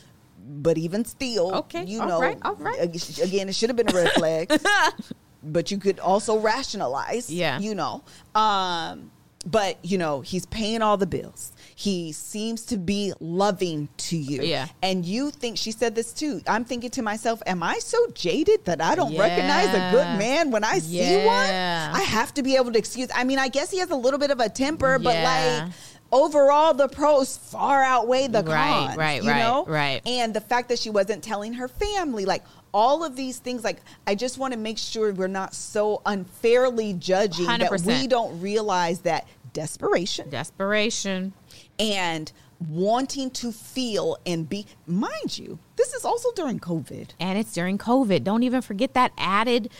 [SPEAKER 2] but even still,
[SPEAKER 1] Okay,
[SPEAKER 2] you
[SPEAKER 1] all
[SPEAKER 2] know,
[SPEAKER 1] right, all right.
[SPEAKER 2] again, it should have been a red flag, but you could also rationalize,
[SPEAKER 1] Yeah.
[SPEAKER 2] you know. Um, but you know, he's paying all the bills. He seems to be loving to you,
[SPEAKER 1] Yeah.
[SPEAKER 2] And you think she said this too? I'm thinking to myself, am I so jaded that I don't recognize a good man when I see one? I have to be able to excuse. I mean, I guess he has a little bit of a temper, but like. Overall, the pros far outweigh the cons.
[SPEAKER 1] right,
[SPEAKER 2] you
[SPEAKER 1] right,
[SPEAKER 2] know?
[SPEAKER 1] right.
[SPEAKER 2] And the fact that she wasn't telling her family, like all of these things, like I just want to make sure we're not so unfairly judging that
[SPEAKER 1] 100%.
[SPEAKER 2] we don't realize that desperation
[SPEAKER 1] Desperation.
[SPEAKER 2] And wanting to feel and be, mind you, this is also during COVID.
[SPEAKER 1] And it's during COVID. Don't even forget that added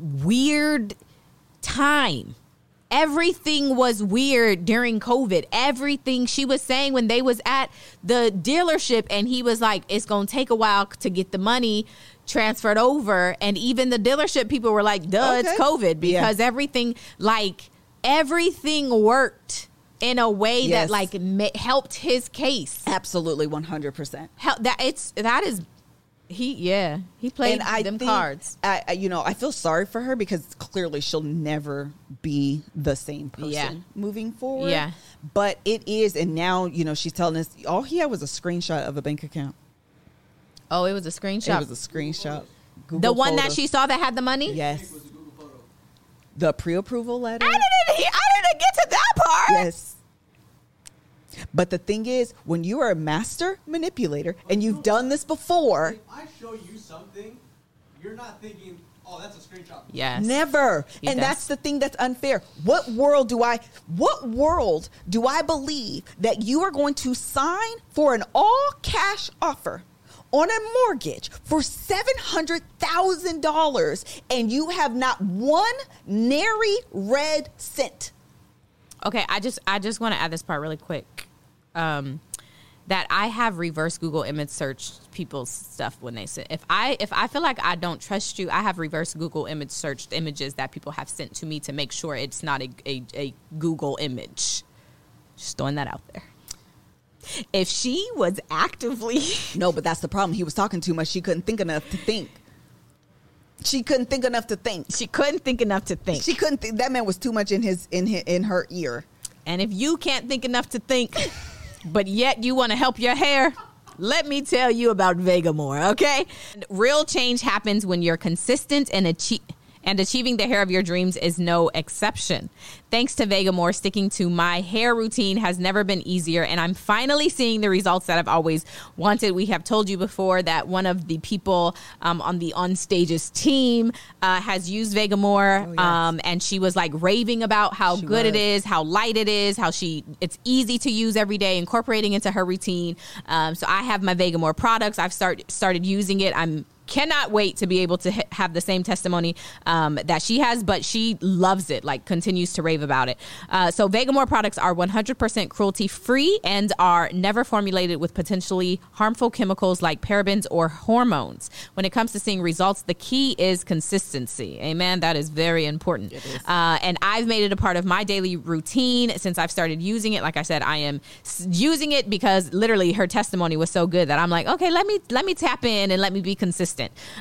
[SPEAKER 1] weird time. Everything was weird during COVID. Everything she was saying when they was at the dealership and he was like, it's going to take a while to get the money transferred over. And even the dealership people were like, duh, it's COVID because everything, like, everything worked in a way
[SPEAKER 2] Yes.
[SPEAKER 1] that like ma- helped his case.
[SPEAKER 2] Absolutely, 100%.
[SPEAKER 1] Hell, that it's that is he yeah he played
[SPEAKER 2] and I
[SPEAKER 1] them
[SPEAKER 2] think,
[SPEAKER 1] cards.
[SPEAKER 2] I, I- you know, I feel sorry for her because clearly she'll never be the same person
[SPEAKER 1] Yeah.
[SPEAKER 2] moving forward.
[SPEAKER 1] Yeah.
[SPEAKER 2] But it is, and now you know she's telling us all he had was a screenshot of a bank account.
[SPEAKER 1] Oh, it was a screenshot.
[SPEAKER 2] It was a screenshot.
[SPEAKER 1] the
[SPEAKER 2] Google
[SPEAKER 1] one that she saw that had the money.
[SPEAKER 2] Yes.
[SPEAKER 3] It was a Google photo.
[SPEAKER 2] The pre-approval letter.
[SPEAKER 1] I didn't. He- I didn't get to that part.
[SPEAKER 2] Yes. But the thing is, when you are a master manipulator and you've done this before,
[SPEAKER 3] If I show you something, you're not thinking, oh, that's a screenshot.
[SPEAKER 1] Yes.
[SPEAKER 2] Never.
[SPEAKER 1] He
[SPEAKER 2] and
[SPEAKER 1] does.
[SPEAKER 2] that's the thing that's unfair. What world do I what world do I believe that you are going to sign for an all cash offer on a mortgage for $700,000 and you have not one nary red cent?
[SPEAKER 1] Okay, I just I just want to add this part really quick. Um, that I have reverse Google image search people's stuff when they send. If I if I feel like I don't trust you, I have reverse Google image searched images that people have sent to me to make sure it's not a, a, a Google image. Just throwing that out there. If she was actively
[SPEAKER 2] No, but that's the problem. He was talking too much. She couldn't think enough to think. She couldn't think enough to think.
[SPEAKER 1] she couldn't think enough to think.
[SPEAKER 2] She couldn't think that man was too much in his in his, in her ear.
[SPEAKER 1] And if you can't think enough to think, but yet you want to help your hair, let me tell you about Vegamour, okay? Real change happens when you're consistent and achieve and achieving the hair of your dreams is no exception. Thanks to Vegamour, sticking to my hair routine has never been easier, and I'm finally seeing the results that I've always wanted. We have told you before that one of the people um, on the On Stages team uh, has used Vegamour,
[SPEAKER 2] Oh, yes.
[SPEAKER 1] um, and she was like raving about how
[SPEAKER 2] She
[SPEAKER 1] good it
[SPEAKER 2] was.
[SPEAKER 1] is, how light it is, how she it's easy to use every day, incorporating into her routine. Um, so I have my Vegamour products. I've start, started using it. I'm cannot wait to be able to ha- have the same testimony um, that she has but she loves it like continues to rave about it. Uh, so Vegamour products are 100% cruelty free and are never formulated with potentially harmful chemicals like parabens or hormones. When it comes to seeing results the key is consistency. Amen? That is very important. Uh, and i've made it a part of my daily routine since i've started using it. Like i said i am using it because literally her testimony was so good that i'm like okay let me let me tap in and let me be consistent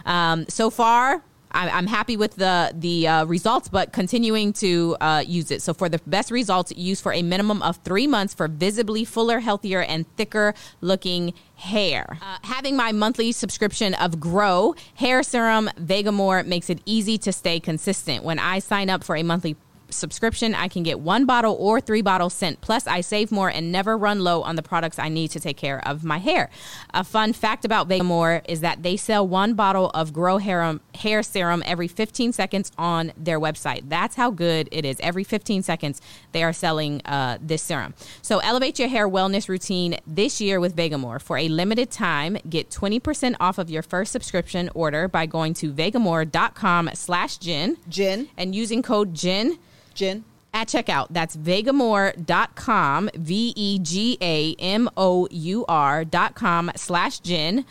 [SPEAKER 1] um, so far I'm happy with the the uh, results, but continuing to uh, use it. So for the best results, use for a minimum of three months for visibly fuller, healthier, and thicker looking hair. Uh, having my monthly subscription of Grow Hair Serum Vegamour makes it easy to stay consistent. When I sign up for a monthly subscription, I can get one bottle or three bottles sent. Plus, I save more and never run low on the products I need to take care of my hair. A fun fact about Vegamour is that they sell one bottle of Grow Hair, hair Serum every 15 seconds on their website. That's how good it is. Every 15 seconds, they are selling uh, this serum. So, elevate your hair wellness routine this year with Vegamour. For a limited time, get 20% off of your first subscription order by going to vegamour.com slash gin
[SPEAKER 2] Jen,
[SPEAKER 1] and using code GIN
[SPEAKER 2] Jen,
[SPEAKER 1] at checkout. That's vegamour.com, V E G A M O U R.com slash gin.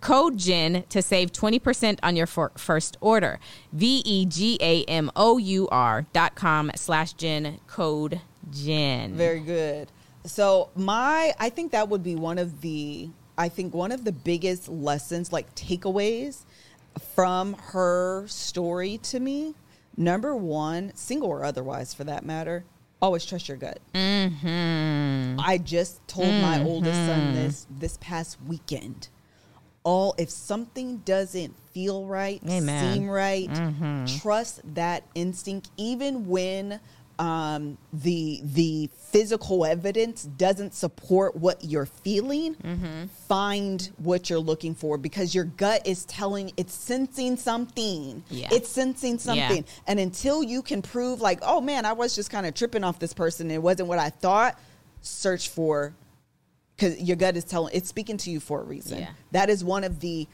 [SPEAKER 1] Code GIN to save 20% on your fir- first order. V E G A M O U R dot com slash gin. Code GIN.
[SPEAKER 2] Very good. So my I think that would be one of the I think one of the biggest lessons like takeaways from her story to me. Number 1, single or otherwise for that matter, always trust your gut.
[SPEAKER 1] Mm-hmm.
[SPEAKER 2] I just told my oldest son this this past weekend. All if something doesn't feel right,
[SPEAKER 1] Amen.
[SPEAKER 2] seem right, trust that instinct, even when um, the the physical evidence doesn't support what you're feeling. Find what you're looking for because your gut is telling, it's sensing something.
[SPEAKER 1] Yeah.
[SPEAKER 2] It's sensing something. And until you can prove, like, oh man, I was just kind of tripping off this person, it wasn't what I thought. Search for because your gut is telling it's speaking to you for a reason.
[SPEAKER 1] Yeah.
[SPEAKER 2] That is one of the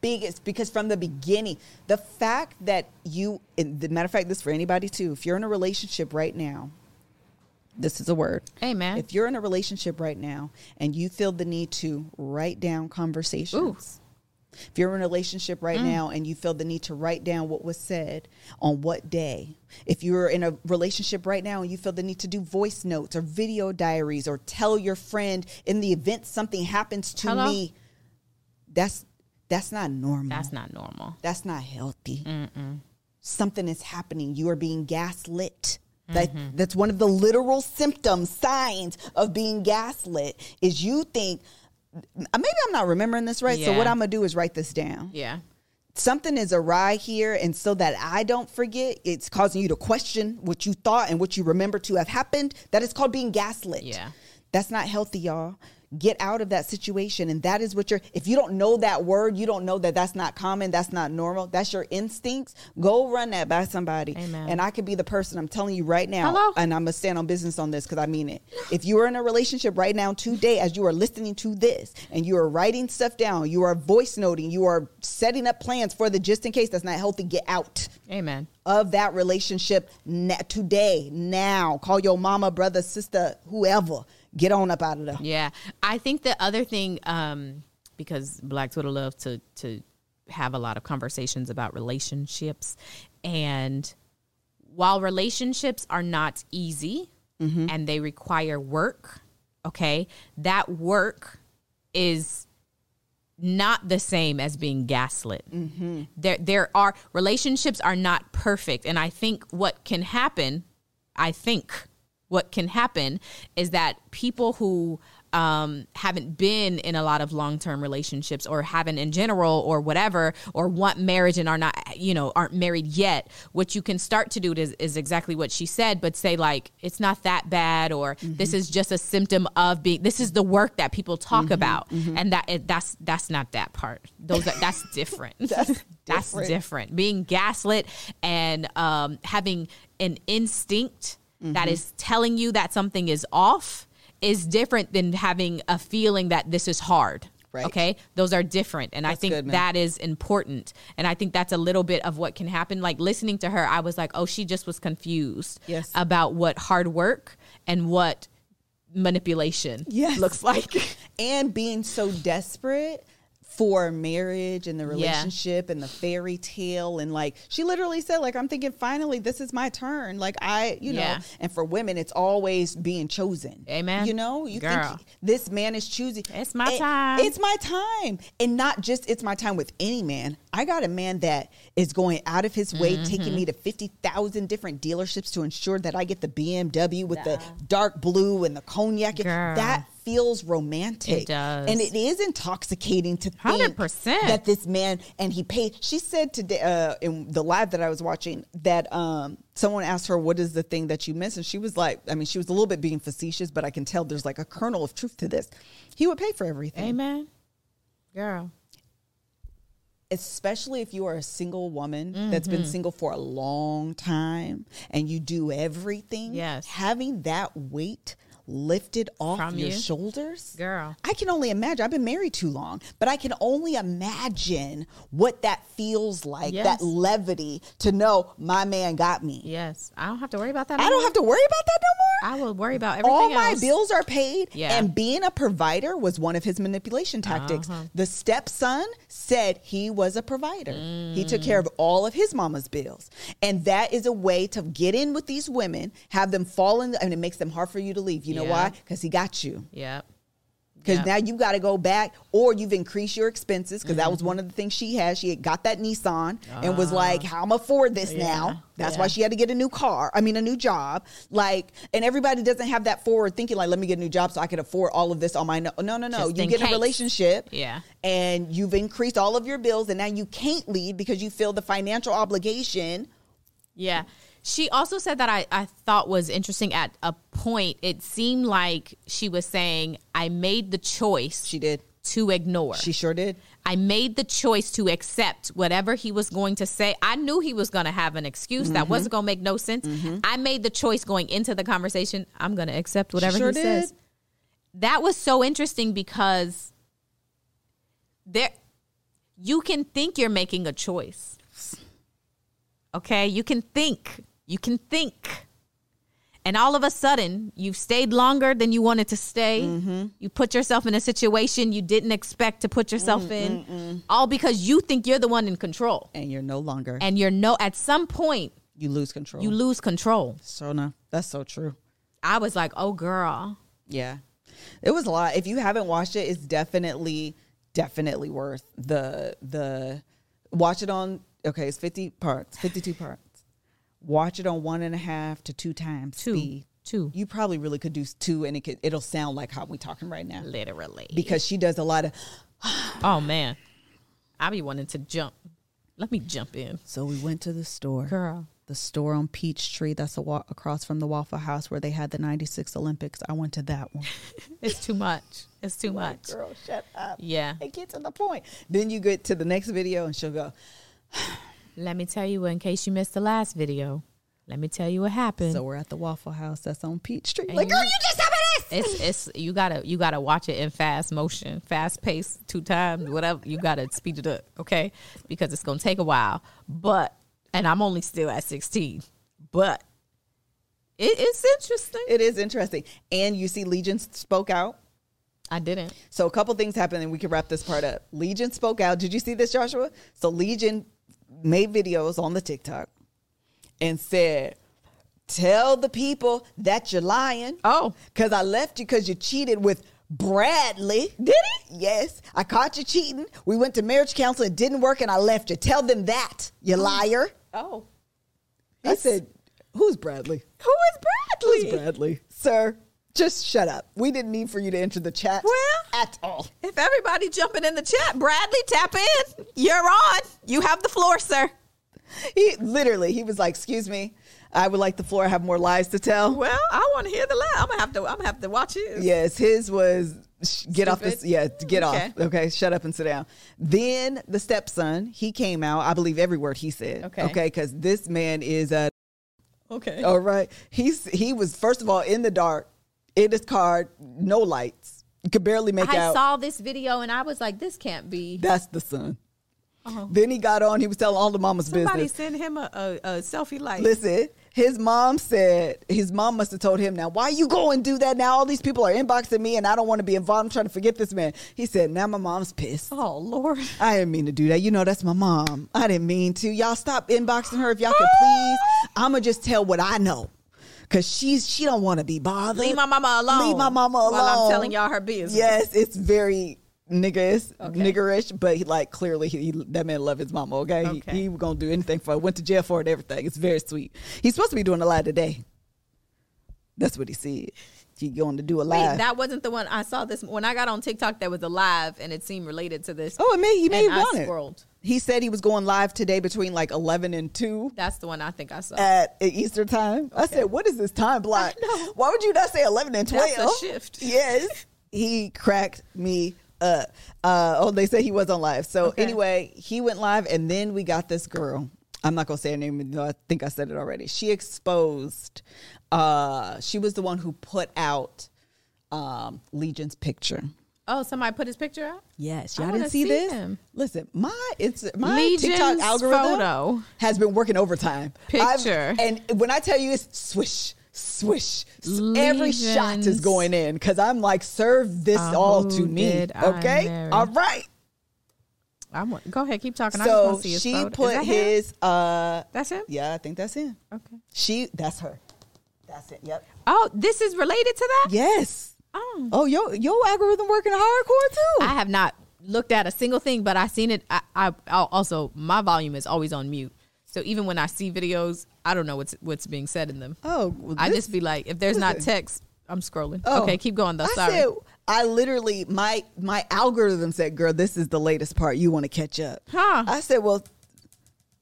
[SPEAKER 2] biggest because from the beginning, the fact that you, and the matter of fact, this for anybody too. If you're in a relationship right now, this is a word.
[SPEAKER 1] Amen.
[SPEAKER 2] If you're in a relationship right now and you feel the need to write down conversations, if you're in a relationship right now and you feel the need to write down what was said on what day, if you're in a relationship right now and you feel the need to do voice notes or video diaries or tell your friend in the event something happens to
[SPEAKER 1] Hello?
[SPEAKER 2] me, that's that's not normal.
[SPEAKER 1] That's not normal.
[SPEAKER 2] That's not healthy. Something is happening. You are being gaslit. That,
[SPEAKER 1] Mm-hmm.
[SPEAKER 2] That's one of the literal symptoms, signs of being gaslit. Is you think maybe I'm not remembering this right. So what I'm gonna do is write this down.
[SPEAKER 1] Yeah.
[SPEAKER 2] Something is awry here, and so that I don't forget, it's causing you to question what you thought and what you remember to have happened. That is called being gaslit.
[SPEAKER 1] Yeah.
[SPEAKER 2] That's not healthy, y'all. Get out of that situation. And that is what you're, if you don't know that word, you don't know that that's not common, that's not normal, that's your instincts, go run that by somebody.
[SPEAKER 1] Amen.
[SPEAKER 2] And I could be the person I'm telling you right now,
[SPEAKER 1] Hello?
[SPEAKER 2] and I'm to stand on business on this because I mean it. If you are in a relationship right now, today, as you are listening to this and you are writing stuff down, you are voice noting, you are setting up plans for the just in case that's not healthy, get out
[SPEAKER 1] Amen.
[SPEAKER 2] of that relationship today, now. Call your mama, brother, sister, whoever. Get on up out of there.
[SPEAKER 1] Yeah, I think the other thing, um, because Black Twitter love to to have a lot of conversations about relationships, and while relationships are not easy and they require work, okay, that work is not the same as being gaslit. There, there are relationships are not perfect, and I think what can happen, I think what can happen is that people who um, haven't been in a lot of long term relationships or haven't in general or whatever, or want marriage and are not, you know, aren't married yet, what you can start to do is, is exactly what she said, but say, like, it's not that bad, or this is just a symptom of being, this is the work that people talk about. And that it, that's that's not that part. Those are, that's different.
[SPEAKER 2] That's
[SPEAKER 1] that's
[SPEAKER 2] different.
[SPEAKER 1] different. Being gaslit and um, having an instinct that
[SPEAKER 2] Mm-hmm.
[SPEAKER 1] is telling you that something is off is different than having a feeling that this is hard.
[SPEAKER 2] Right.
[SPEAKER 1] Okay. Those are different. And I think
[SPEAKER 2] good,
[SPEAKER 1] that is important. And I think that's a little bit of what can happen. Like listening to her, I was like, oh, she just was confused
[SPEAKER 2] Yes.
[SPEAKER 1] about what hard work and what manipulation
[SPEAKER 2] Yes.
[SPEAKER 1] looks like.
[SPEAKER 2] and being so desperate for marriage and the
[SPEAKER 1] Yeah.
[SPEAKER 2] relationship and the fairy tale and like she literally said like I'm thinking finally this is my turn like I you
[SPEAKER 1] Yeah.
[SPEAKER 2] know and for women it's always being chosen
[SPEAKER 1] Amen.
[SPEAKER 2] you know you
[SPEAKER 1] Girl.
[SPEAKER 2] think this man is choosing
[SPEAKER 1] It's my
[SPEAKER 2] And
[SPEAKER 1] time.
[SPEAKER 2] it's my time and not just it's my time with any man I got a man that is going out of his way
[SPEAKER 1] Mm-hmm.
[SPEAKER 2] taking me to 50,000 different dealerships to ensure that I get the BMW with the dark blue and the cognac
[SPEAKER 1] Girl.
[SPEAKER 2] that feels romantic.
[SPEAKER 1] It does.
[SPEAKER 2] And it is intoxicating to think
[SPEAKER 1] 100%.
[SPEAKER 2] that this man and he paid. She said today uh, in the live that I was watching that um, someone asked her, "What is the thing that you miss?" And she was like, "I mean, she was a little bit being facetious, but I can tell there's like a kernel of truth to this. He would pay for everything,
[SPEAKER 1] Amen. Girl.
[SPEAKER 2] especially if you are a single woman that's
[SPEAKER 1] Mm-hmm.
[SPEAKER 2] been single for a long time and you do everything.
[SPEAKER 1] Yes.
[SPEAKER 2] having that weight." Lifted off
[SPEAKER 1] From
[SPEAKER 2] your
[SPEAKER 1] you.
[SPEAKER 2] shoulders,
[SPEAKER 1] Girl.
[SPEAKER 2] I can only imagine. I've been married too long, but I can only imagine what that feels like.
[SPEAKER 1] Yes.
[SPEAKER 2] That levity to know my man got me.
[SPEAKER 1] Yes. I don't have to worry about that.
[SPEAKER 2] I don't have to worry about that no more.
[SPEAKER 1] I will worry about everything
[SPEAKER 2] All my bills are paid,
[SPEAKER 1] Yeah. Uh-huh.
[SPEAKER 2] and being a provider was one of his manipulation tactics. The stepson said he was a provider. He took care of all of his mama's bills, and that is a way to get in with these women, have them fall in, and it makes them hard for you to leave. You know
[SPEAKER 1] Yeah.
[SPEAKER 2] why? Because he got you.
[SPEAKER 1] Yeah.
[SPEAKER 2] Because
[SPEAKER 1] Yep.
[SPEAKER 2] now you got to go back, or you've increased your expenses. Because that
[SPEAKER 1] Mm-hmm.
[SPEAKER 2] was one of the things she had. She had got that Nissan and was like, "How am I afford this
[SPEAKER 1] Ah. Yeah.
[SPEAKER 2] now?" That's
[SPEAKER 1] Yeah.
[SPEAKER 2] why she had to get a new car. I mean, a new job. Like, and everybody doesn't have that forward thinking. Like, let me get a new job so I can afford all of this on my. No, no, no. no. You get in a relationship,
[SPEAKER 1] Yeah.
[SPEAKER 2] and you've increased all of your bills, and now you can't leave because you feel the financial obligation.
[SPEAKER 1] Yeah. She also said that I, I thought was interesting at a point. It seemed like she was saying, I made the choice
[SPEAKER 2] She did.
[SPEAKER 1] to ignore.
[SPEAKER 2] She sure did.
[SPEAKER 1] I made the choice to accept whatever he was going to say. I knew he was going to have an excuse that
[SPEAKER 2] Mm-hmm.
[SPEAKER 1] wasn't going to make no sense. I made the choice going into the conversation. I'm going to accept whatever
[SPEAKER 2] sure
[SPEAKER 1] he
[SPEAKER 2] did.
[SPEAKER 1] says. That was so interesting because there you can think you're making a choice. Okay? You can think. You can think. And all of a sudden, you've stayed longer than you wanted to stay.
[SPEAKER 2] Mm-hmm.
[SPEAKER 1] You put yourself in a situation you didn't expect to put yourself mm, in, mm, mm. all because you think you're the one in control.
[SPEAKER 2] And you're no longer.
[SPEAKER 1] And you're no, at some point,
[SPEAKER 2] you lose control.
[SPEAKER 1] you lose control.
[SPEAKER 2] so no, that's so true.
[SPEAKER 1] I was like, oh, girl.
[SPEAKER 2] Yeah. It was a lot. If you haven't watched it, it's definitely, definitely worth the the watch it on okay, it's fifty parts, fifty two parts. Watch it on one and a half to two times
[SPEAKER 1] Two.
[SPEAKER 2] speed.
[SPEAKER 1] Two.
[SPEAKER 2] You probably really could do two and it could it'll sound like how we talking right now.
[SPEAKER 1] Literally.
[SPEAKER 2] Because she does a lot of
[SPEAKER 1] oh, man. I be wanting to jump. Let me jump in.
[SPEAKER 2] so we went to the store.
[SPEAKER 1] Girl.
[SPEAKER 2] The store on Peachtree, that's a walk across from the Waffle House where they had the 96 Olympics. I went to that one.
[SPEAKER 1] It's too much. It's too much.
[SPEAKER 2] Girl, shut up.
[SPEAKER 1] Yeah.
[SPEAKER 2] And get to the point. Then you get to the next video and she'll go,
[SPEAKER 1] Let me tell you, in case you missed the last video, let me tell you what happened.
[SPEAKER 2] So we're at the Waffle House that's on Peachtree.
[SPEAKER 1] And
[SPEAKER 2] Like, girl, you just tell this.
[SPEAKER 1] it's it's you gotta you gotta watch it in fast motion, fast pace, two times, whatever. You gotta speed it up, okay? Because it's gonna take a while. But and I'm only still at 16, but it, it's interesting.
[SPEAKER 2] It is interesting. And you see Legion spoke out.
[SPEAKER 1] I didn't.
[SPEAKER 2] So a couple things happened and we can wrap this part up. Legion spoke out. Did you see this, Joshua? So Legion made videos on the TikTok and said, Tell the people that you're lying.
[SPEAKER 1] Oh.
[SPEAKER 2] Because I left you because you cheated with Bradley. Did he? Yes. I caught you cheating. We went to marriage counsel. It didn't work and I left you. Tell them that, you oh. liar.
[SPEAKER 1] Oh,
[SPEAKER 2] I said, Who's Bradley?
[SPEAKER 1] who is Bradley?
[SPEAKER 2] Who's Bradley? Sir, Just shut up. We didn't need for you to enter the chat
[SPEAKER 1] Well-
[SPEAKER 2] at all.
[SPEAKER 1] If everybody jumping in the chat, Bradley, tap in. You're on. You have the floor, sir.
[SPEAKER 2] He literally, he was like, "Excuse me, I would like the floor to have more lies to tell."
[SPEAKER 1] Well, I want to hear the laugh. I'm gonna have to. I'm gonna have to watch it.
[SPEAKER 2] Yes, his was sh- get off this.
[SPEAKER 1] Stupid.
[SPEAKER 2] Yeah, get
[SPEAKER 1] Okay.
[SPEAKER 2] off. Okay, shut up and sit down. Then the stepson, he came out. I believe every word he said.
[SPEAKER 1] Okay.
[SPEAKER 2] okay, because this man is a
[SPEAKER 1] Okay.
[SPEAKER 2] all right. He's he was first of all in the dark in his car, no lights. You could barely make
[SPEAKER 1] I
[SPEAKER 2] out.
[SPEAKER 1] I saw this video and I was like, this can't be.
[SPEAKER 2] That's the son.
[SPEAKER 1] Oh.
[SPEAKER 2] Then he got on. He was telling all the mama's
[SPEAKER 1] Somebody
[SPEAKER 2] business.
[SPEAKER 1] Somebody send him a, a, a selfie light.
[SPEAKER 2] Listen, his mom said his mom must have told him now why you go and do that now all these people are inboxing me and i don't want to be involved i'm trying to forget this man he said now my mom's pissed
[SPEAKER 1] Oh Lord.
[SPEAKER 2] i didn't mean to do that you know that's my mom i didn't mean to y'all stop inboxing her if y'all could please i'ma just tell what i know because she's she don't want to be bothered
[SPEAKER 1] Leave my mama alone.
[SPEAKER 2] leave my mama alone
[SPEAKER 1] While I'm telling y'all her business.
[SPEAKER 2] yes it's very niggas
[SPEAKER 1] Okay.
[SPEAKER 2] niggerish but he, like clearly he, that man love his mama okay,
[SPEAKER 1] Okay.
[SPEAKER 2] He, he was gonna do anything for her went to jail for it everything it's very sweet he's supposed to be doing a live today that's what he said he going to do a
[SPEAKER 1] Wait,
[SPEAKER 2] live
[SPEAKER 1] that wasn't the one I saw this when I got on TikTok. That was a live, and it seemed related to this.
[SPEAKER 2] oh it may he may
[SPEAKER 1] and I
[SPEAKER 2] want it. He said he was going live today between like 11 and 2
[SPEAKER 1] That's the one I think I saw.
[SPEAKER 2] at Easter time. I said, "What is this time block? Why would you not say eleven and 12?
[SPEAKER 1] That's a shift.
[SPEAKER 2] Yes, he cracked me up. Uh, oh, they said he was on live. So
[SPEAKER 1] Okay.
[SPEAKER 2] anyway, he went live, and then we got this girl. I'm not gonna say her name, though I think I said it already. She exposed. Uh, she was the one who put out um, Legion's picture.
[SPEAKER 1] Oh, somebody put his picture up.
[SPEAKER 2] Yes, y'all didn't see,
[SPEAKER 1] see
[SPEAKER 2] this.
[SPEAKER 1] him.
[SPEAKER 2] Listen, my it's my
[SPEAKER 1] Legion's
[SPEAKER 2] TikTok algorithm
[SPEAKER 1] photo.
[SPEAKER 2] has been working overtime.
[SPEAKER 1] Picture.
[SPEAKER 2] I've- and when I tell you it's swish, swish, s- every shot is going in because I'm like, serve this
[SPEAKER 1] Uh,
[SPEAKER 2] all to me. Okay, all right.
[SPEAKER 1] I want. Go ahead, keep talking. I just want
[SPEAKER 2] So
[SPEAKER 1] to see his
[SPEAKER 2] she
[SPEAKER 1] photo.
[SPEAKER 2] Put
[SPEAKER 1] that him?
[SPEAKER 2] his. uh
[SPEAKER 1] That's him.
[SPEAKER 2] Yeah, I think that's him.
[SPEAKER 1] Okay.
[SPEAKER 2] She, that's her. That's it. Yep.
[SPEAKER 1] Oh, this is related to that.
[SPEAKER 2] Yes.
[SPEAKER 1] Oh.
[SPEAKER 2] Oh, your your algorithm working hardcore too.
[SPEAKER 1] I have not looked at a single thing, but I seen it. I, I I'll- also my volume is always on mute, so even when I see videos, I don't know what's what's being said in them.
[SPEAKER 2] oh, well,
[SPEAKER 1] I
[SPEAKER 2] this-
[SPEAKER 1] just be like, if there's not text, I'm scrolling.
[SPEAKER 2] Oh.
[SPEAKER 1] okay, keep going though.
[SPEAKER 2] I
[SPEAKER 1] Sorry.
[SPEAKER 2] said I literally my my algorithm said, "Girl, this is the latest part. You want to catch up?"
[SPEAKER 1] Huh.
[SPEAKER 2] I said, "Well,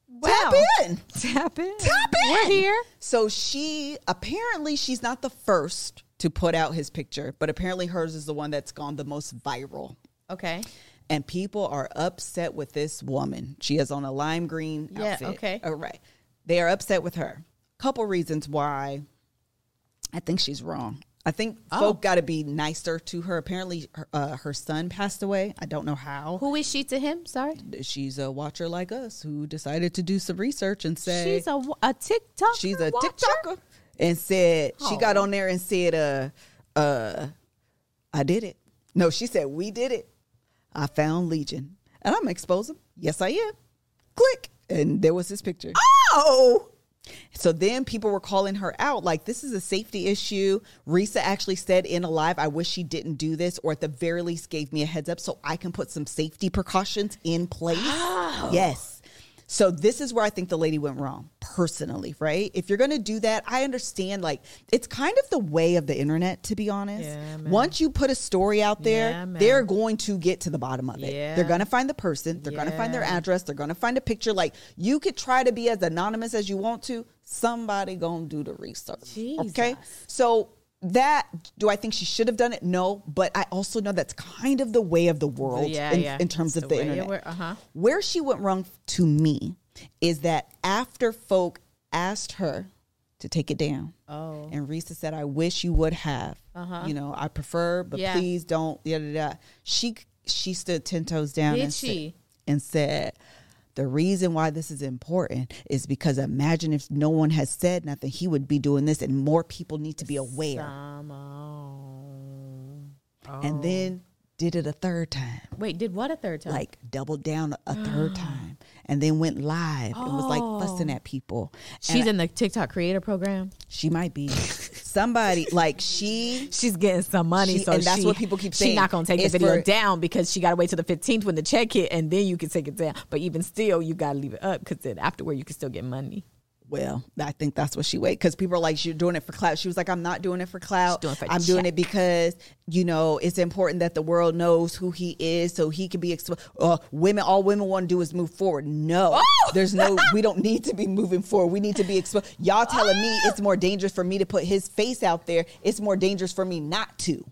[SPEAKER 1] Wow.
[SPEAKER 2] tap in."
[SPEAKER 1] Tap in.
[SPEAKER 2] Tap in.
[SPEAKER 1] We're here.
[SPEAKER 2] So she apparently she's not the first to put out his picture, but apparently hers is the one that's gone the most viral.
[SPEAKER 1] Okay.
[SPEAKER 2] And people are upset with this woman. She is on a lime green
[SPEAKER 1] Yeah,
[SPEAKER 2] outfit.
[SPEAKER 1] okay.
[SPEAKER 2] All right. They are upset with her. Couple reasons why I think she's wrong. I think
[SPEAKER 1] Oh.
[SPEAKER 2] folk got to be nicer to her. Apparently, her, uh, her son passed away. I don't know how.
[SPEAKER 1] Who is she to him? Sorry.
[SPEAKER 2] She's a watcher like us who decided to do some research and say
[SPEAKER 1] She's a a TikTok.
[SPEAKER 2] she's a TikToker and said she got
[SPEAKER 1] Oh.
[SPEAKER 2] on there and said, uh, uh, I did it. No, she said we did it. I found Legion, and I'm expose him. Yes, I am. Click, and there was his picture.
[SPEAKER 1] Oh.
[SPEAKER 2] So then people were calling her out like this is a safety issue. Reesa actually said in a live, I wish she didn't do this, or at the very least gave me a heads up so I can put some safety precautions in place. Yes. So this is where I think the lady went wrong, personally, right? If you're gonna do that, I understand like it's kind of the way of the internet, to be honest.
[SPEAKER 1] Yeah.
[SPEAKER 2] Once you put a story out there,
[SPEAKER 1] Yeah,
[SPEAKER 2] they're going to get to the bottom of it.
[SPEAKER 1] Yeah.
[SPEAKER 2] They're gonna find the person, they're gonna find their address, they're gonna find a picture. Like you could try to be as anonymous as you want to. Somebody gonna do the research.
[SPEAKER 1] Jesus. Okay.
[SPEAKER 2] So that do I think she should have done it? No, but I also know that's kind of the way of the world
[SPEAKER 1] Yeah,
[SPEAKER 2] in,
[SPEAKER 1] yeah.
[SPEAKER 2] in terms
[SPEAKER 1] It's
[SPEAKER 2] of
[SPEAKER 1] the
[SPEAKER 2] the, internet.
[SPEAKER 1] wor- uh-huh.
[SPEAKER 2] Where she went wrong to me is that after folk asked her to take it down,
[SPEAKER 1] Oh.
[SPEAKER 2] and Reesa said, "I wish you would have.
[SPEAKER 1] Uh-huh.
[SPEAKER 2] You know, I prefer, but
[SPEAKER 1] Yeah.
[SPEAKER 2] please don't." Yeah, da, da. She she stood ten toes down.
[SPEAKER 1] Did
[SPEAKER 2] and said-
[SPEAKER 1] she?
[SPEAKER 2] and said, "The reason why this is important is because imagine if no one has said nothing, he would be doing this, and more people need to be aware."
[SPEAKER 1] Simone.
[SPEAKER 2] And then oh. did it a third time,
[SPEAKER 1] Wait, did what a third time?
[SPEAKER 2] like doubled down a third time, and then went live and was like fussing at oh. people. And
[SPEAKER 1] she's in the TikTok creator program.
[SPEAKER 2] she might be somebody like she
[SPEAKER 1] She's getting some money,
[SPEAKER 2] She-
[SPEAKER 1] so
[SPEAKER 2] and that's
[SPEAKER 1] she-
[SPEAKER 2] what people keep saying.
[SPEAKER 1] She's not gonna take the video
[SPEAKER 2] for-
[SPEAKER 1] down because she got to wait till the fifteenth when the check hit, and then you can take it down. But even still, you got to leave it up because then afterward you can still get money.
[SPEAKER 2] Well, I think that's what she wait because people are like, you're doing it for clout. She was like, I'm not doing it for clout.
[SPEAKER 1] doing it for
[SPEAKER 2] I'm doing it because you know it's important that the world knows who he is, so he can be exposed. Uh, women, all women want to do is move forward. No,
[SPEAKER 1] Oh!
[SPEAKER 2] there's no. We don't need to be moving forward. We need to be exposed. Y'all telling me it's more dangerous for me to put his face out there. It's more dangerous for me not to.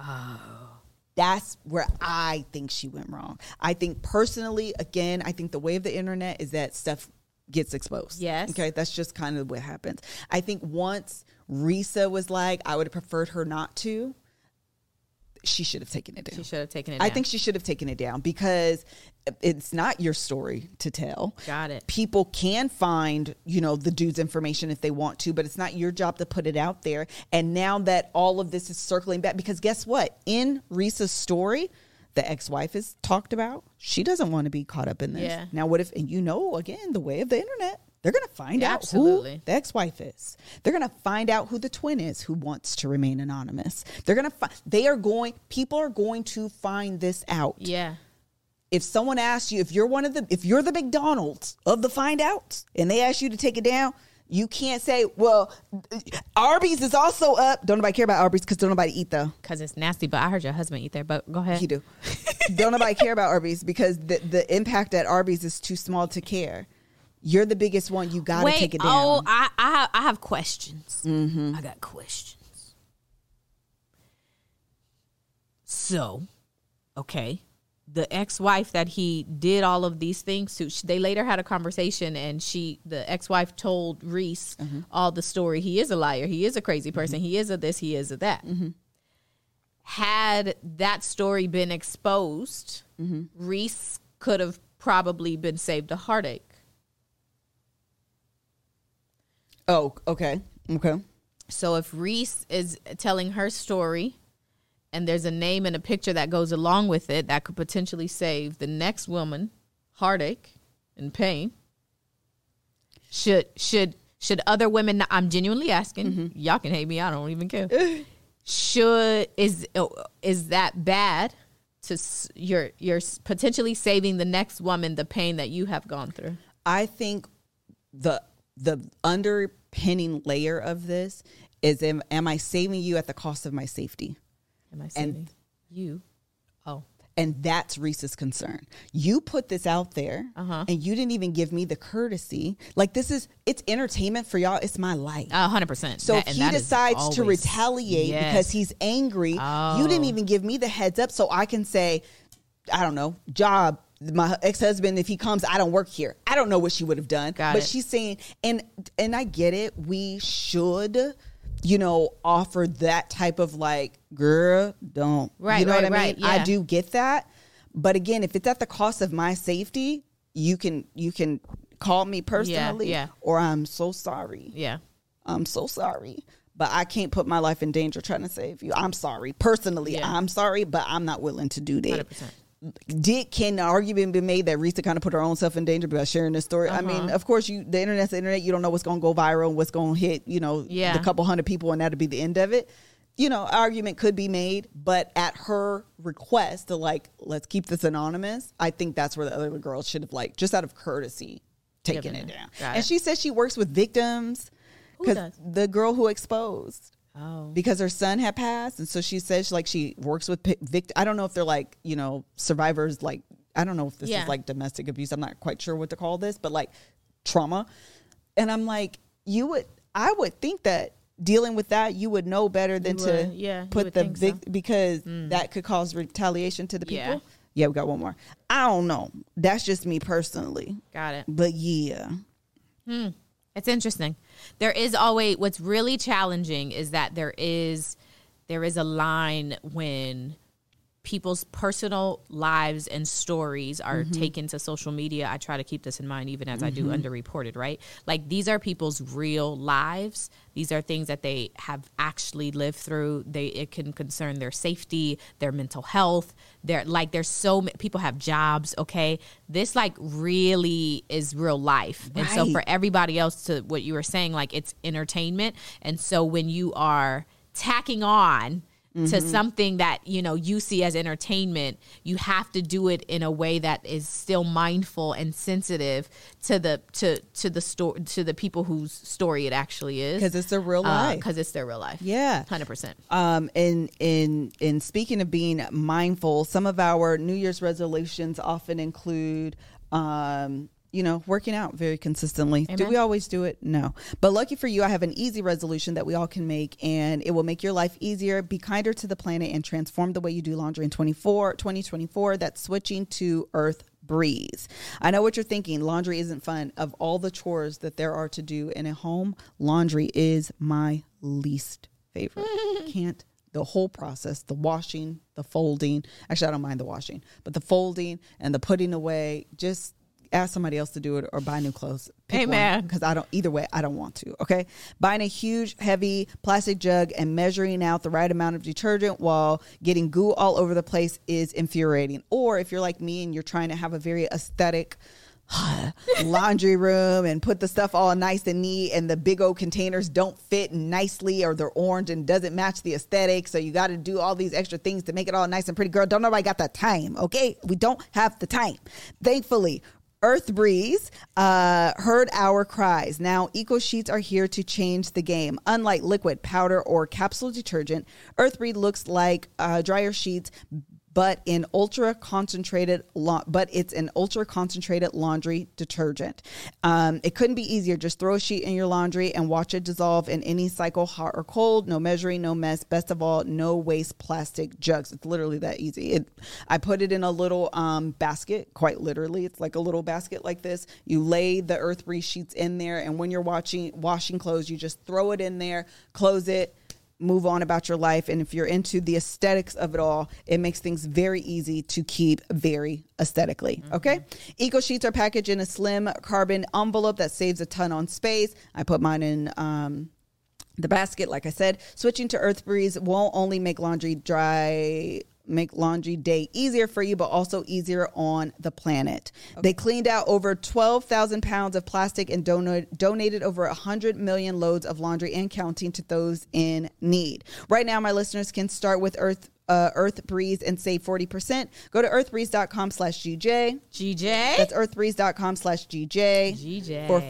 [SPEAKER 2] Oh That's where I think she went wrong. I think personally, again, I think the way of the internet is that stuff gets exposed.
[SPEAKER 1] Yes.
[SPEAKER 2] Okay. That's just kind of what happens. I think once Reesa was like, I would have preferred her not to, she should have taken it down.
[SPEAKER 1] She should have taken it.
[SPEAKER 2] I think she should have taken it down because it's not your story to tell.
[SPEAKER 1] Got it.
[SPEAKER 2] People can find, you know, the dude's information if they want to, but it's not your job to put it out there. And now that all of this is circling back, because guess what? In Reesa's story, the ex-wife is talked about. She doesn't want to be caught up in this.
[SPEAKER 1] Yeah.
[SPEAKER 2] Now, what if? And you know, again, the way of the internet. They're going to find out
[SPEAKER 1] Absolutely.
[SPEAKER 2] who the ex-wife is. They're going to find out who the twin is who wants to remain anonymous. They're going to find they are going people are going to find this out.
[SPEAKER 1] Yeah.
[SPEAKER 2] If someone asks you if you're one of the if you're the McDonald's of the find outs and they ask you to take it down, you can't say, "Well, Arby's is also up." Don't nobody care about Arby's cuz don't nobody eat though.
[SPEAKER 1] Because it's nasty, but I heard your husband eat there. But go ahead.
[SPEAKER 2] He do. don't nobody care about Arby's because the the impact at Arby's is too small to care. You're the biggest one. You got to
[SPEAKER 1] Wait,
[SPEAKER 2] take it down.
[SPEAKER 1] oh, I, I, have, I have questions.
[SPEAKER 2] Mm-hmm.
[SPEAKER 1] I got questions. So, okay, the ex-wife that he did all of these things to, they later had a conversation, and she, the ex-wife, told Reese
[SPEAKER 2] Mm-hmm.
[SPEAKER 1] all the story. He is a liar. He is a crazy person. He is a this. He is a that.
[SPEAKER 2] Mm-hmm.
[SPEAKER 1] Had that story been exposed,
[SPEAKER 2] Mm-hmm.
[SPEAKER 1] Reese could have probably been saved a heartache.
[SPEAKER 2] oh, okay. Okay.
[SPEAKER 1] So if Reese is telling her story and there's a name and a picture that goes along with it that could potentially save the next woman heartache and pain, should should should other women I'm genuinely asking, mm-hmm. y'all can hate me, I don't even care. should is is that bad to you're you're potentially saving the next woman the pain that you have gone through?
[SPEAKER 2] I think the the underpinning layer of this is am, am I saving you at the cost of my safety?
[SPEAKER 1] Am I saving you? Oh.
[SPEAKER 2] And that's Reese's concern. You put this out there
[SPEAKER 1] Uh-huh.
[SPEAKER 2] and you didn't even give me the courtesy. Like this is it's entertainment for y'all. It's my life.
[SPEAKER 1] A hundred percent.
[SPEAKER 2] So
[SPEAKER 1] That-
[SPEAKER 2] if he decides to retaliate
[SPEAKER 1] Yes.
[SPEAKER 2] because he's angry, you didn't
[SPEAKER 1] Oh.
[SPEAKER 2] even give me the heads up so I can say, I don't know, job. My ex husband, if he comes, I don't work here. I don't know what she would have done.
[SPEAKER 1] Got
[SPEAKER 2] but
[SPEAKER 1] it.
[SPEAKER 2] she's saying, and and I get it. We should, you know, offer that type of like, girl, don't.
[SPEAKER 1] Right,
[SPEAKER 2] You know
[SPEAKER 1] right,
[SPEAKER 2] what I
[SPEAKER 1] right,
[SPEAKER 2] mean? I do get that. But again, if it's at the cost of my safety, you can you can call me personally,
[SPEAKER 1] yeah.
[SPEAKER 2] or I'm so sorry.
[SPEAKER 1] Yeah.
[SPEAKER 2] I'm so sorry, but I can't put my life in danger trying to save you. I'm sorry. Personally,
[SPEAKER 1] Yeah.
[SPEAKER 2] I'm sorry, but I'm not willing to do that.
[SPEAKER 1] 100%.
[SPEAKER 2] Did can the argument be made that Reesa kind of put her own self in danger by sharing this story? I mean,
[SPEAKER 1] Uh-huh.
[SPEAKER 2] of course, you the internet's the internet. You don't know what's going to go viral, and what's going to hit. You know,
[SPEAKER 1] Yeah.
[SPEAKER 2] the couple hundred people, and that'll be the end of it. You know, argument could be made, but at her request to like, let's keep this anonymous. I think that's where the other girls should have like, just out of courtesy, taken
[SPEAKER 1] Given
[SPEAKER 2] it
[SPEAKER 1] it.
[SPEAKER 2] down.
[SPEAKER 1] Got
[SPEAKER 2] and
[SPEAKER 1] it.
[SPEAKER 2] she says she works with victims because the girl who exposed
[SPEAKER 1] Oh.
[SPEAKER 2] because her son had passed and so she says like she works with pi- vict- i don't know if they're like you know survivors like i don't know if this
[SPEAKER 1] Yeah.
[SPEAKER 2] is like domestic abuse i'm not quite sure what to call this but like trauma and i'm like you would i would think that dealing with that you would know better than
[SPEAKER 1] You
[SPEAKER 2] to
[SPEAKER 1] yeah,
[SPEAKER 2] put the
[SPEAKER 1] think so. Mm.
[SPEAKER 2] because that could cause retaliation to the people
[SPEAKER 1] Yeah.
[SPEAKER 2] yeah we got one more i don't know that's just me personally
[SPEAKER 1] Got it.
[SPEAKER 2] but yeah
[SPEAKER 1] It's interesting. There is always what's really challenging is that there is there is a line when people's personal lives and stories are mm-hmm. taken to social media. I try to keep this in mind even as I do mm-hmm. underreported, right? Like these are people's real lives. These are things that they have actually lived through. They it can concern their safety, their mental health. They're like there's so many people have jobs, okay? This like really is real life. And so for everybody else to what you were saying like it's entertainment. And so when you are tacking on to something that you know you see as entertainment you have to do it in a way that is still mindful and sensitive to the to to the story to the people whose story it actually is
[SPEAKER 2] because it's their real life.
[SPEAKER 1] because it's their real life
[SPEAKER 2] Yeah.
[SPEAKER 1] 100%
[SPEAKER 2] Um, in in in speaking of being mindful, some of our New Year's resolutions often include, um, you know, working out very consistently. Do we always do it? No. But lucky for you, I have an easy resolution that we all can make, and it will make your life easier. Be kinder to the planet and transform the way you do laundry in 24, 2024. That's switching to Earth breeze. I know what you're thinking. Laundry isn't fun. Of all the chores that there are to do in a home, laundry is my least favorite. Can't the whole process, the washing, the folding. Actually, I don't mind the washing, but the folding and the putting away, just ask somebody else to do it or buy new clothes.
[SPEAKER 1] Amen.
[SPEAKER 2] Because I don't either way, I don't want to. Okay. Buying a huge, heavy plastic jug and measuring out the right amount of detergent while getting goo all over the place is infuriating. Or if you're like me and you're trying to have a very aesthetic laundry room and put the stuff all nice and neat and the big old containers don't fit nicely or they're orange and doesn't match the aesthetic so you got to do all these extra things to make it all nice and pretty girl don't nobody got the time okay we don't have the time thankfully Earth Breeze uh, heard our cries. Now, Eco Sheets are here to change the game. Unlike liquid, powder, or capsule detergent, Earth Breeze looks like uh, dryer sheets, but in ultra concentrated, la- but it's an ultra concentrated laundry detergent. Um, it couldn't be easier. Just throw a sheet in your laundry and watch it dissolve in any cycle, hot or cold. No measuring, no mess. Best of all, no waste plastic jugs. It's literally that easy. It, I put it in a little um, basket, quite literally. It's like a little basket like this. You lay the Earth Breeze sheets in there, and when you're watching washing clothes, you just throw it in there, close it move on about your life. And if you're into the aesthetics of it all, it makes things very easy to keep very aesthetically. Okay. Eco sheets are packaged in a slim carbon envelope that saves a ton on space. I put mine in, um, the basket, like I said, switching to Earth Breeze won't only make laundry dry, make laundry day easier for you, but also easier on the planet. They cleaned out over 12,000 pounds of plastic and dono- donated over 100 million loads of laundry and counting to those in need. Right now, my listeners can start with Earth. Uh, Earth Breeze and save 40%. Go to earthbreeze.com slash GJ.
[SPEAKER 1] GJ
[SPEAKER 2] That's earthbreeze.com slash GJ.
[SPEAKER 1] GJ.
[SPEAKER 2] For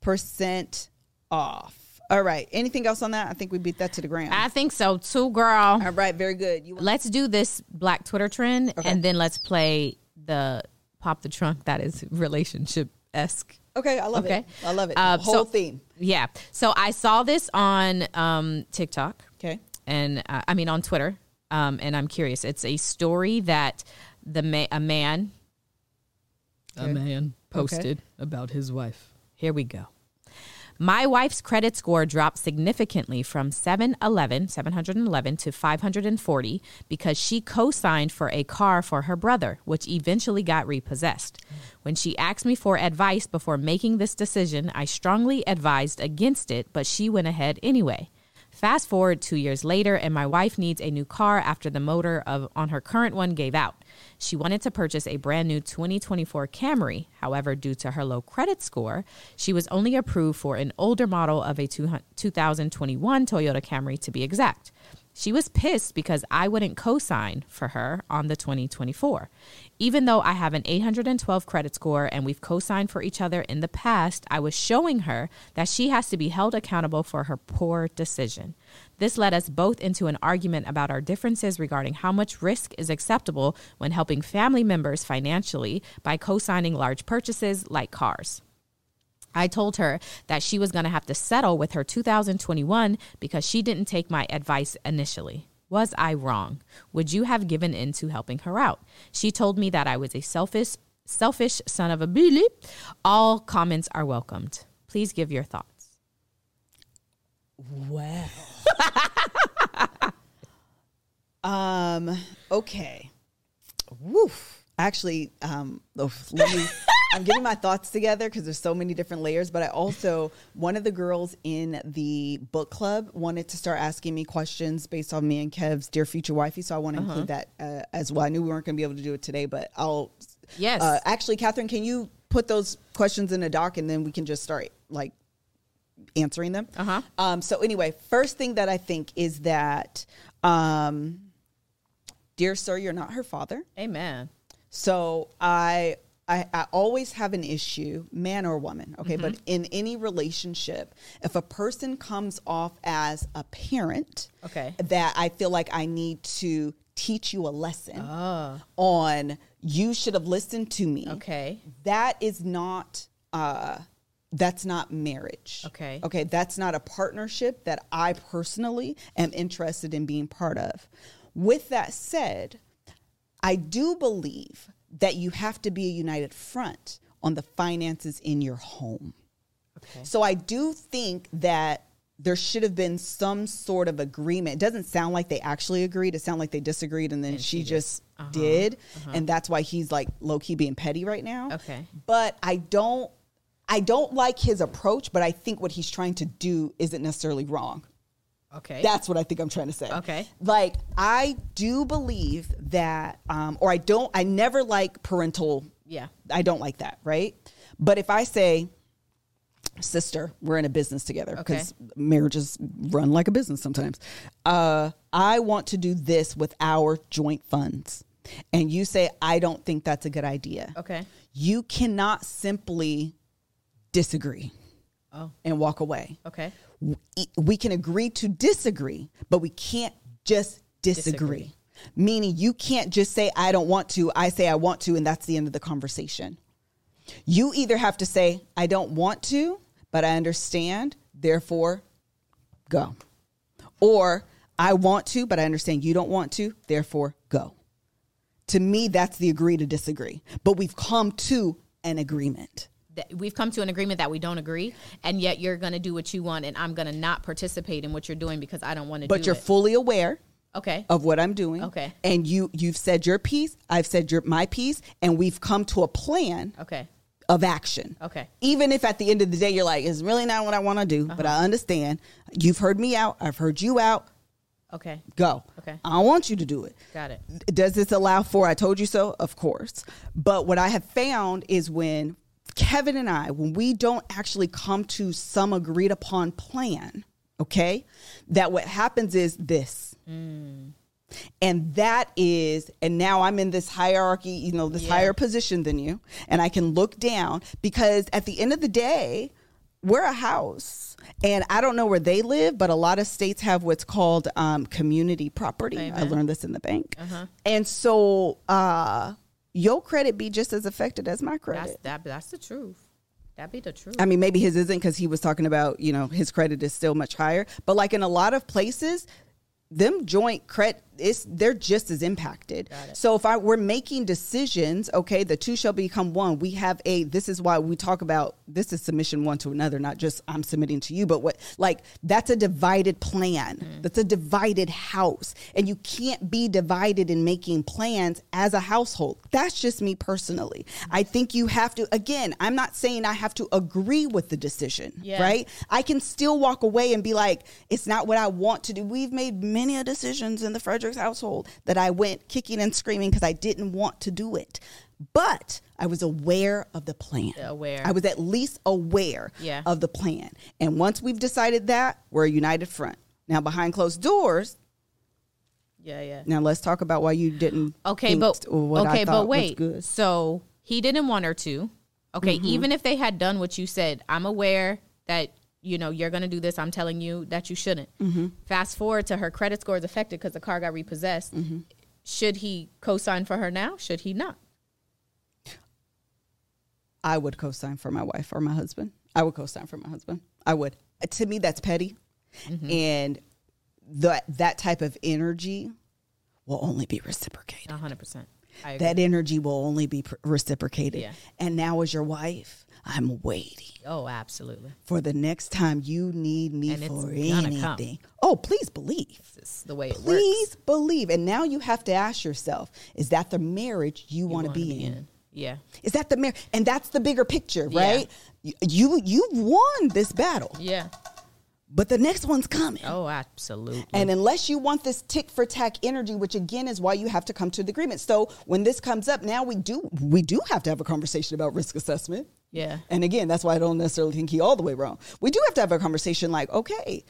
[SPEAKER 2] 40% off. All right. Anything else on that? I think we beat that to the ground.
[SPEAKER 1] I think so too girl
[SPEAKER 2] All right. Very good. You
[SPEAKER 1] let's do this black Twitter trend
[SPEAKER 2] Okay.
[SPEAKER 1] and then let's play the pop the trunk that is relationship esque.
[SPEAKER 2] Okay. I love
[SPEAKER 1] Okay.
[SPEAKER 2] it. I love it.
[SPEAKER 1] Uh,
[SPEAKER 2] The whole
[SPEAKER 1] so-
[SPEAKER 2] theme.
[SPEAKER 1] Yeah. So I saw this on um, TikTok
[SPEAKER 2] Okay.
[SPEAKER 1] and uh, I mean on Twitter, um, and I'm curious. It's a story that the ma- a man
[SPEAKER 2] Okay.
[SPEAKER 1] a man posted about his wife. Here we go. My wife's credit score dropped significantly from 711, 711 to 540 because she co signed for a car for her brother, which eventually got repossessed. When she asked me for advice before making this decision, I strongly advised against it, but she went ahead anyway. Fast forward two years later, and my wife needs a new car after the motor of on her current one gave out. She wanted to purchase a brand new 2024 Camry. However, due to her low credit score, she was only approved for an older model of a 2021 Toyota Camry to be exact. She was pissed because I wouldn't co sign for her on the 2024. Even though I have an 812 credit score and we've co signed for each other in the past, I was showing her that she has to be held accountable for her poor decision. This led us both into an argument about our differences regarding how much risk is acceptable when helping family members financially by co signing large purchases like cars. I told her that she was going to have to settle with her 2021 because she didn't take my advice initially. Was I wrong? Would you have given in to helping her out? She told me that I was a selfish selfish son of a billy. All comments are welcomed. Please give your thoughts.
[SPEAKER 2] Wow. um. Okay. Woof. Actually, um, oof, let me. I'm getting my thoughts together because there's so many different layers. But I also one of the girls in the book club wanted to start asking me questions based on me and Kev's dear future wifey. So I want to include that uh, as well. I knew we weren't going to be able to do it today, but I'll.
[SPEAKER 1] Yes.
[SPEAKER 2] Uh, actually, Catherine, can you put those questions in a doc and then we can just start like answering them.
[SPEAKER 1] Uh-huh.
[SPEAKER 2] Um, so anyway, first thing that I think is that Um, dear sir, you're not her father.
[SPEAKER 1] Amen.
[SPEAKER 2] So I, I I always have an issue, man or woman, okay, but
[SPEAKER 1] Mm-hmm.
[SPEAKER 2] in any relationship, if a person comes off as a parent,
[SPEAKER 1] Okay.
[SPEAKER 2] that I feel like I need to teach you a lesson
[SPEAKER 1] Oh.
[SPEAKER 2] on you should have listened to me.
[SPEAKER 1] Okay.
[SPEAKER 2] That is not uh that's not marriage.
[SPEAKER 1] Okay.
[SPEAKER 2] Okay, that's not a partnership that I personally am interested in being part of. With that said, I do believe that you have to be a united front on the finances in your home.
[SPEAKER 1] Okay.
[SPEAKER 2] So I do think that there should have been some sort of agreement. It doesn't sound like they actually agreed. It sounded like they disagreed and then she, just uh-huh, did. Uh-huh. And that's why he's like low key being petty right now.
[SPEAKER 1] Okay.
[SPEAKER 2] But I don't I don't like his approach, but I think what he's trying to do isn't necessarily wrong.
[SPEAKER 1] Okay.
[SPEAKER 2] That's what I think I'm trying to say.
[SPEAKER 1] Okay.
[SPEAKER 2] Like I do believe that um or I don't I never like parental
[SPEAKER 1] yeah.
[SPEAKER 2] I don't like that, right? But if I say, sister, we're in a business together because marriages run like a business sometimes. Uh, I want to do this with our joint funds. And you say, I don't think that's a good idea.
[SPEAKER 1] Okay.
[SPEAKER 2] You cannot simply disagree
[SPEAKER 1] Oh.
[SPEAKER 2] and walk away.
[SPEAKER 1] Okay.
[SPEAKER 2] We- we can agree to disagree, but we can't just disagree.
[SPEAKER 1] Disagree.
[SPEAKER 2] Meaning, you can't just say, I don't want to, I say, I want to, and that's the end of the conversation. You either have to say, I don't want to, but I understand, therefore, go. Or, I want to, but I understand you don't want to, therefore, go. To me, that's the agree to disagree. But we've come to an agreement.
[SPEAKER 1] That we've come to an agreement that we don't agree, and yet you're going to do what you want, and I'm going to not participate in what you're doing because I don't want to do it.
[SPEAKER 2] But
[SPEAKER 1] do
[SPEAKER 2] you're
[SPEAKER 1] it.
[SPEAKER 2] fully aware
[SPEAKER 1] okay.
[SPEAKER 2] of what I'm doing.
[SPEAKER 1] Okay.
[SPEAKER 2] And you you've said your piece, I've said your my piece, and we've come to a plan
[SPEAKER 1] Okay.
[SPEAKER 2] of action.
[SPEAKER 1] Okay.
[SPEAKER 2] Even if at the end of the day you're like, it's really not what I want to do, but
[SPEAKER 1] Uh-huh.
[SPEAKER 2] I understand. You've heard me out, I've heard you out.
[SPEAKER 1] Okay.
[SPEAKER 2] Go.
[SPEAKER 1] Okay.
[SPEAKER 2] I want you to do it.
[SPEAKER 1] Got it.
[SPEAKER 2] Does this allow for I told you so? Of course. But what I have found is when Kevin and I, when we don't actually come to some agreed upon plan, okay, that what happens is this. And that is, and now I'm in this hierarchy, you know, this
[SPEAKER 1] Yeah.
[SPEAKER 2] higher position than you, and I can look down because at the end of the day, we're a house. And I don't know where they live, but a lot of states have what's called um, community property. I learned this in the bank.
[SPEAKER 1] Uh-huh.
[SPEAKER 2] And so uh, your credit be just as affected as my
[SPEAKER 1] That's
[SPEAKER 2] credit.
[SPEAKER 1] that. That's the truth. That be the truth.
[SPEAKER 2] I mean, maybe his isn't because he was talking about, you know, his credit is still much higher. But like in a lot of places, them joint credit it's they're just as impacted. So if I we're making decisions, okay, the two shall become one. We have a this is why we talk about this is submission one to another, not just I'm submitting to you, but what like that's a divided plan.
[SPEAKER 1] Mm.
[SPEAKER 2] That's a divided house. And you can't be divided in making plans as a household. That's just me personally. I think you have to again, I'm not saying I have to agree with the decision,
[SPEAKER 1] Yeah.
[SPEAKER 2] right? I can still walk away and be like, it's not what I want to do. We've made many a decisions in the Fredericks household that I went kicking and screaming because I didn't want to do it. But I was aware of the plan.
[SPEAKER 1] Aware.
[SPEAKER 2] I was at least aware
[SPEAKER 1] Yeah.
[SPEAKER 2] of the plan. And once we've decided that, we're a united front. Now, behind closed doors,
[SPEAKER 1] yeah. Yeah.
[SPEAKER 2] now let's talk about why you didn't.
[SPEAKER 1] Okay, but okay, but wait.
[SPEAKER 2] Mm-hmm.
[SPEAKER 1] So he didn't want her to. Okay, even if they had done what you said, I'm aware that you know you're going to do this. I'm telling you that you shouldn't.
[SPEAKER 2] Mm-hmm.
[SPEAKER 1] Fast forward to her credit score is affected because the car got repossessed.
[SPEAKER 2] Mm-hmm.
[SPEAKER 1] Should he co-sign for her now? Should he not?
[SPEAKER 2] I would co-sign for my wife or my husband. I would co-sign for my husband. I would. To me, that's petty,
[SPEAKER 1] Mm-hmm.
[SPEAKER 2] and that that type of energy will only be reciprocated.
[SPEAKER 1] 100. Percent I agree.
[SPEAKER 2] That energy will only be pr- reciprocated.
[SPEAKER 1] Yeah.
[SPEAKER 2] And now, as your wife, I'm waiting
[SPEAKER 1] oh, absolutely.
[SPEAKER 2] for the next time you need me
[SPEAKER 1] And
[SPEAKER 2] for
[SPEAKER 1] come.
[SPEAKER 2] anything. Oh, please believe.
[SPEAKER 1] This is the way it
[SPEAKER 2] Please
[SPEAKER 1] works.
[SPEAKER 2] believe. And now you have to ask yourself: Is that the marriage you, want to
[SPEAKER 1] wanna
[SPEAKER 2] be, in?
[SPEAKER 1] Yeah.
[SPEAKER 2] Is that the marriage? And that's the bigger picture,
[SPEAKER 1] Yeah.
[SPEAKER 2] right? You you you've won this battle,
[SPEAKER 1] Yeah.
[SPEAKER 2] But the next one's coming.
[SPEAKER 1] Oh, absolutely.
[SPEAKER 2] And unless you want this tick for tack energy, which again is why you have to come to the agreement. So when this comes up, now we do we do have to have a conversation about risk assessment.
[SPEAKER 1] yeah.
[SPEAKER 2] And again, that's why I don't necessarily think he all the way wrong. We do have to have a conversation like, okay,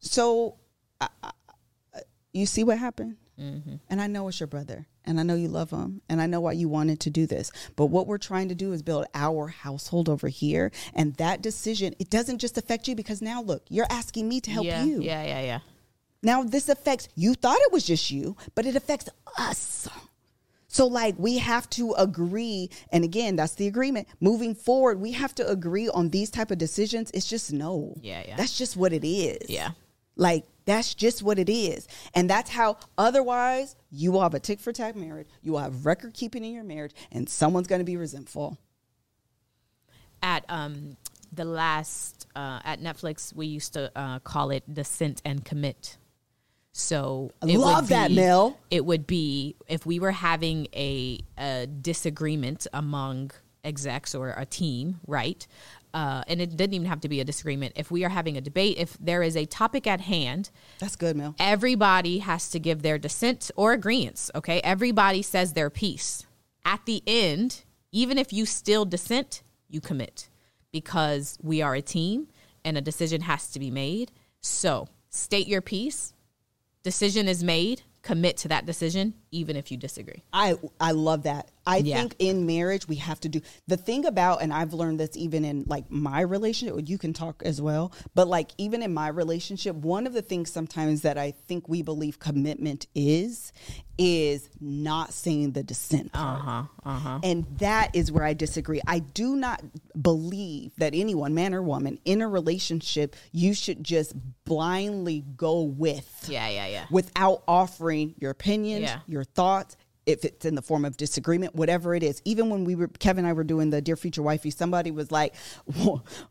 [SPEAKER 2] so uh, uh, you see what happened?
[SPEAKER 1] Mm-hmm.
[SPEAKER 2] And I know it's your brother, and I know you love them and I know why you wanted to do this. But what we're trying to do is build our household over here. And that decision, it doesn't just affect you because now look, you're asking me to help
[SPEAKER 1] yeah,
[SPEAKER 2] you.
[SPEAKER 1] yeah, yeah, yeah.
[SPEAKER 2] Now this affects you thought it was just you, but it affects us. So like we have to agree and again that's the agreement. Moving forward, we have to agree on these type of decisions. It's just no.
[SPEAKER 1] Yeah, yeah.
[SPEAKER 2] That's just what it is.
[SPEAKER 1] Yeah.
[SPEAKER 2] Like that's just what it is. And that's how otherwise you will have a tick for tack marriage. You will have record keeping in your marriage and someone's going to be resentful.
[SPEAKER 1] At um the last uh, at Netflix, we used to uh, call it dissent and commit. So
[SPEAKER 2] I love that,
[SPEAKER 1] be-
[SPEAKER 2] Mel.
[SPEAKER 1] It would be if we were having a, a disagreement among execs or a team, right? Uh, and it didn't even have to be a disagreement. If we are having a debate, if there is a topic at hand,
[SPEAKER 2] That's good, Mel.
[SPEAKER 1] everybody has to give their dissent or agreements. Okay, everybody says their piece. At the end, even if you still dissent, you commit because we are a team and a decision has to be made. So state your piece. Decision is made. Commit to that decision, even if you disagree.
[SPEAKER 2] I I love that. I
[SPEAKER 1] Yeah.
[SPEAKER 2] think in marriage we have to do the thing about and I've learned this even in like my relationship, you can talk as well, but like even in my relationship, one of the things sometimes that I think we believe commitment is is not saying the dissent.
[SPEAKER 1] Uh-huh. Uh-huh.
[SPEAKER 2] And that is where I disagree. I do not believe that anyone, man or woman, in a relationship, you should just blindly go with
[SPEAKER 1] Yeah, yeah, yeah.
[SPEAKER 2] without offering your opinions,
[SPEAKER 1] Yeah.
[SPEAKER 2] your thoughts, if it's in the form of disagreement, whatever it is. Even when we were, Kevin and I were doing the Dear Future Wifey, somebody was like,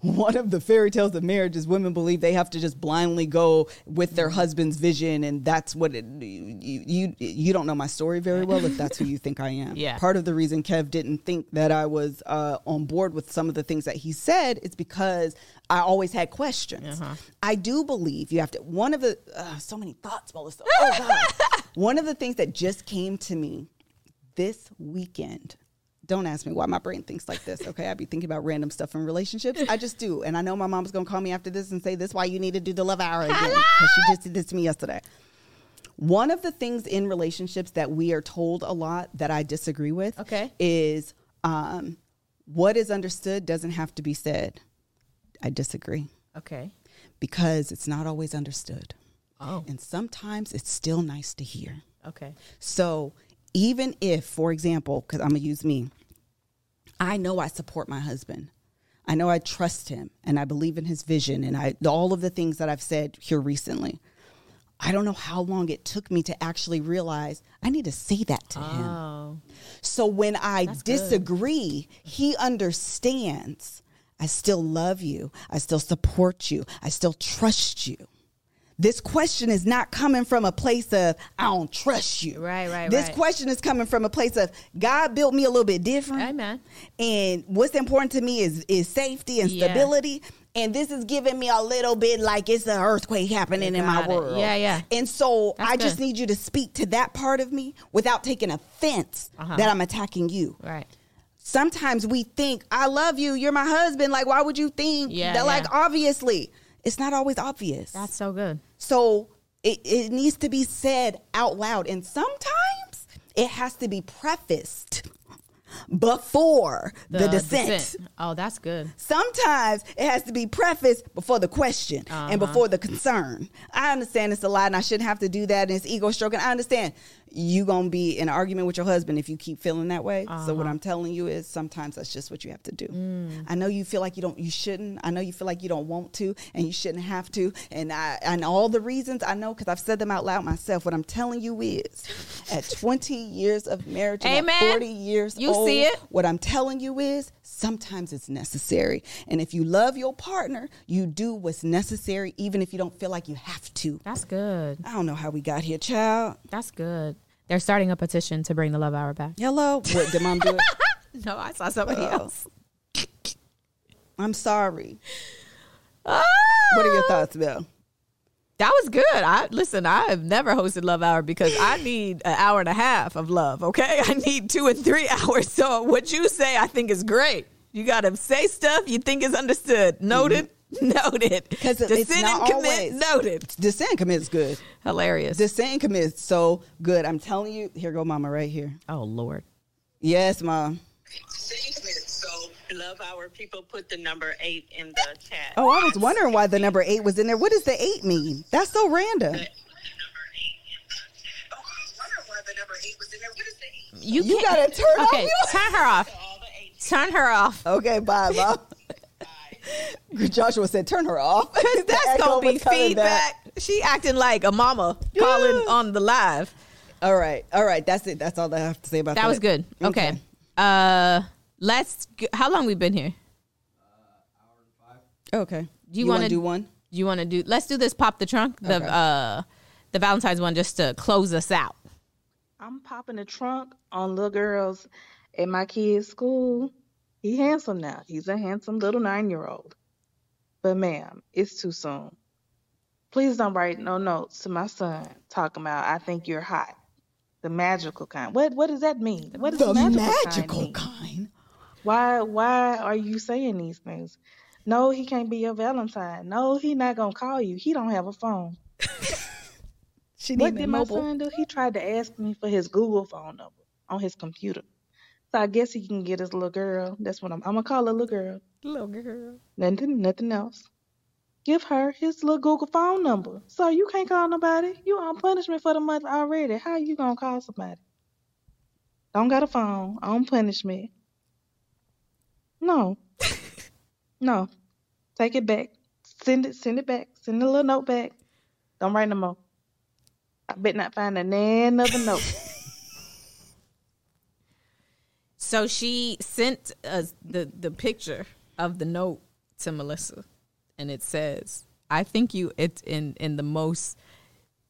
[SPEAKER 2] one of the fairy tales of marriage is women believe they have to just blindly go with their husband's vision. And that's what it, you, you, you don't know my story very well if that's who you think I am.
[SPEAKER 1] Yeah.
[SPEAKER 2] Part of the reason Kev didn't think that I was uh, on board with some of the things that he said is because I always had questions. I do believe you have to. One of the uh, so many thoughts, Melissa. Oh God. One of the things that just came to me this weekend. Don't ask me why my brain thinks like this. Okay, I be thinking about random stuff in relationships. I just do, and I know my mom's gonna call me after this and say this why you need to do the love hour again because she just did this to me yesterday. One of the things in relationships that we are told a lot that I disagree with
[SPEAKER 1] Okay.
[SPEAKER 2] is um, what is understood doesn't have to be said. I disagree
[SPEAKER 1] Okay.
[SPEAKER 2] because it's not always understood.
[SPEAKER 1] Oh.
[SPEAKER 2] And sometimes it's still nice to hear.
[SPEAKER 1] Okay.
[SPEAKER 2] So even if, for example, because I'm going to use me, I know I support my husband. I know I trust him and I believe in his vision and I all of the things that I've said here recently. I don't know how long it took me to actually realize I need to say that to him.
[SPEAKER 1] Oh.
[SPEAKER 2] So when I
[SPEAKER 1] That's good.
[SPEAKER 2] disagree, he understands I still love you. I still support you. I still trust you. This question is not coming from a place of I don't trust you.
[SPEAKER 1] Right, right,
[SPEAKER 2] This
[SPEAKER 1] right.
[SPEAKER 2] question is coming from a place of God built me a little bit different.
[SPEAKER 1] Amen.
[SPEAKER 2] And what's important to me is is safety and
[SPEAKER 1] Yeah.
[SPEAKER 2] stability. And this is giving me a little bit like it's an earthquake happening in my
[SPEAKER 1] it.
[SPEAKER 2] world.
[SPEAKER 1] Yeah, yeah.
[SPEAKER 2] And so
[SPEAKER 1] That's
[SPEAKER 2] I just need you to speak to that part of me without taking offense
[SPEAKER 1] Uh-huh.
[SPEAKER 2] that I'm attacking you.
[SPEAKER 1] Right.
[SPEAKER 2] Sometimes we think, I love you, you're my husband. Like, why would you think
[SPEAKER 1] Yeah,
[SPEAKER 2] that? Like, obviously, it's not always obvious.
[SPEAKER 1] That's so good.
[SPEAKER 2] so it, it needs to be said out loud. And sometimes it has to be prefaced before the, dissent.
[SPEAKER 1] Oh, that's good.
[SPEAKER 2] Sometimes it has to be prefaced before the question and
[SPEAKER 1] Uh-huh.
[SPEAKER 2] before the concern. I understand it's a lot and I shouldn't have to do that and it's ego stroking. I understand you gonna be in an argument with your husband if you keep feeling that way. So
[SPEAKER 1] Uh-huh.
[SPEAKER 2] what I'm telling you is sometimes that's just what you have to do.
[SPEAKER 1] Mm.
[SPEAKER 2] I know you feel like you don't you shouldn't. I know you feel like you don't want to and you shouldn't have to. And I and all the reasons I know because I've said them out loud myself. What I'm telling you is at 20 years of marriage and
[SPEAKER 1] Amen.
[SPEAKER 2] at 40 years
[SPEAKER 1] You
[SPEAKER 2] old,
[SPEAKER 1] see it.
[SPEAKER 2] what I'm telling you is sometimes it's necessary. And if you love your partner, you do what's necessary, even if you don't feel like you have to.
[SPEAKER 1] That's good.
[SPEAKER 2] I don't know how we got here, child.
[SPEAKER 1] That's good. They're starting a petition to bring the love hour back.
[SPEAKER 2] Hello. What did mom do it?
[SPEAKER 1] No, I saw somebody
[SPEAKER 2] Oh.
[SPEAKER 1] else.
[SPEAKER 2] I'm sorry.
[SPEAKER 1] Ah!
[SPEAKER 2] What are your thoughts, Bill?
[SPEAKER 1] That was good. I listen. I have never hosted Love Hour because I need an hour and a half of love. Okay, I need two and three hours. So what you say, I think is great. You got to say stuff you think is understood, mm-hmm. noted, Noted.
[SPEAKER 2] 'Cause it-
[SPEAKER 1] the
[SPEAKER 2] it's not
[SPEAKER 1] and commit.
[SPEAKER 2] always.
[SPEAKER 1] Noted.
[SPEAKER 2] Dissent and commit is good.
[SPEAKER 1] Hilarious.
[SPEAKER 2] Dissent and commit is so good. I'm telling you. Here go mama right here.
[SPEAKER 1] oh Lord.
[SPEAKER 2] Yes, mom.
[SPEAKER 4] So love hour people put the number eight in the chat.
[SPEAKER 2] Oh, I was wondering why the number eight was in there. What does the eight mean? That's so random.
[SPEAKER 1] You,
[SPEAKER 2] You gotta turn off
[SPEAKER 1] Okay,
[SPEAKER 2] your-
[SPEAKER 1] turn her off. Turn her off.
[SPEAKER 2] Okay, bye, mom. Joshua said, "Turn her off."
[SPEAKER 1] Cause that's gonna be
[SPEAKER 2] was back.
[SPEAKER 1] feedback. She acting like a mama calling on the live.
[SPEAKER 2] All right, all right. That's it. That's all I have to say about that.
[SPEAKER 1] That was good. Okay. Uh, let's. g- How long we been here?
[SPEAKER 2] Okay.
[SPEAKER 1] Do you,
[SPEAKER 2] wanna
[SPEAKER 1] want to
[SPEAKER 2] do one?
[SPEAKER 1] Do you want to do? Let's do this. Pop the trunk. The
[SPEAKER 2] Okay.
[SPEAKER 1] uh, the Valentine's one, just to close us out.
[SPEAKER 5] I'm popping the trunk on little girls at my kid's school. He handsome now. He's a handsome little nine year old. But ma'am, it's too soon. Please don't write no notes to my son talking about I think you're hot. The magical kind. What what does that mean? What does
[SPEAKER 2] The
[SPEAKER 5] magical,
[SPEAKER 2] magical
[SPEAKER 5] kind mean? Why why are you saying these things? No, he can't be your Valentine. No, he not gonna call you. He don't have a phone.
[SPEAKER 2] She
[SPEAKER 5] What did
[SPEAKER 2] a
[SPEAKER 5] my son do? He tried to ask me for his Google phone number on his computer. So I guess he can get his little girl. That's what I'm. I'm gonna call her little girl.
[SPEAKER 1] Little girl.
[SPEAKER 5] Nothing, nothing else. Give her his little Google phone number. So you can't call nobody. You on punishment for the month already. How you gonna call somebody? Don't got a phone. On punishment. No. no. Take it back. Send it. Send it back. Send a little note back. Don't write no more. I bet not find another note.
[SPEAKER 1] So she sent us the the picture of the note to Melissa, and it says, "I think you." It's in in the most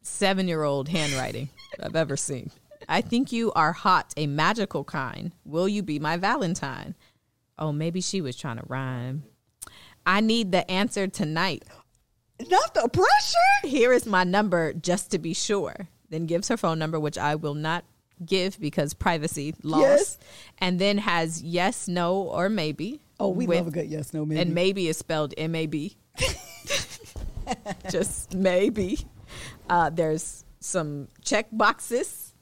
[SPEAKER 1] seven year old handwriting I've ever seen. I think you are hot, a magical kind. Will you be my Valentine? Oh, maybe she was trying to rhyme. I need the answer tonight.
[SPEAKER 2] Not the pressure.
[SPEAKER 1] Here is my number just to be sure. Then gives her phone number, which I will not give because privacy laws.
[SPEAKER 2] Yes.
[SPEAKER 1] And then has yes, no, or maybe.
[SPEAKER 2] Oh, we
[SPEAKER 1] with-
[SPEAKER 2] love a good yes, no, maybe.
[SPEAKER 1] And maybe is spelled M A B. Just maybe. Uh, there's some check boxes,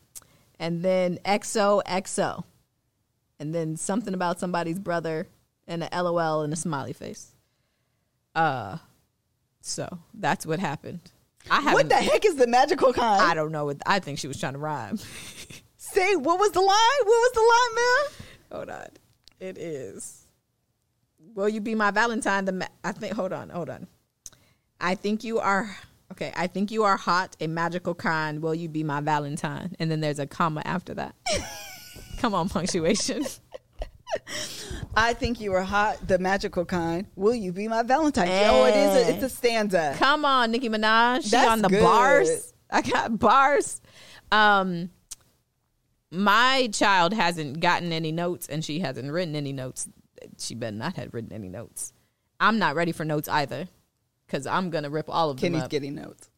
[SPEAKER 1] and then XOXO, and then something about somebody's brother, and a LOL and a smiley face. Uh, so that's what happened. I haven't.
[SPEAKER 2] what the heck is the magical kind?
[SPEAKER 1] I don't know. What, I think she was trying to rhyme.
[SPEAKER 2] Say, what was the line? What was the line, man?
[SPEAKER 1] hold on. It is. Will you be my Valentine? The ma- I think. Hold on. Hold on. I think you are. Okay. I think you are hot, a magical kind. Will you be my Valentine? And then there's a comma after that. Come on, punctuation.
[SPEAKER 2] I think you are hot, the magical kind. Will you be my Valentine? Oh, it is. A, it's a stanza.
[SPEAKER 1] Come on, Nicki Minaj. She
[SPEAKER 2] That's
[SPEAKER 1] on the
[SPEAKER 2] good.
[SPEAKER 1] bars. I got bars. Um, my child hasn't gotten any notes, and she hasn't written any notes. She better not have written any notes. I'm not ready for notes either, because I'm gonna rip all of them
[SPEAKER 2] Kenny's getting notes.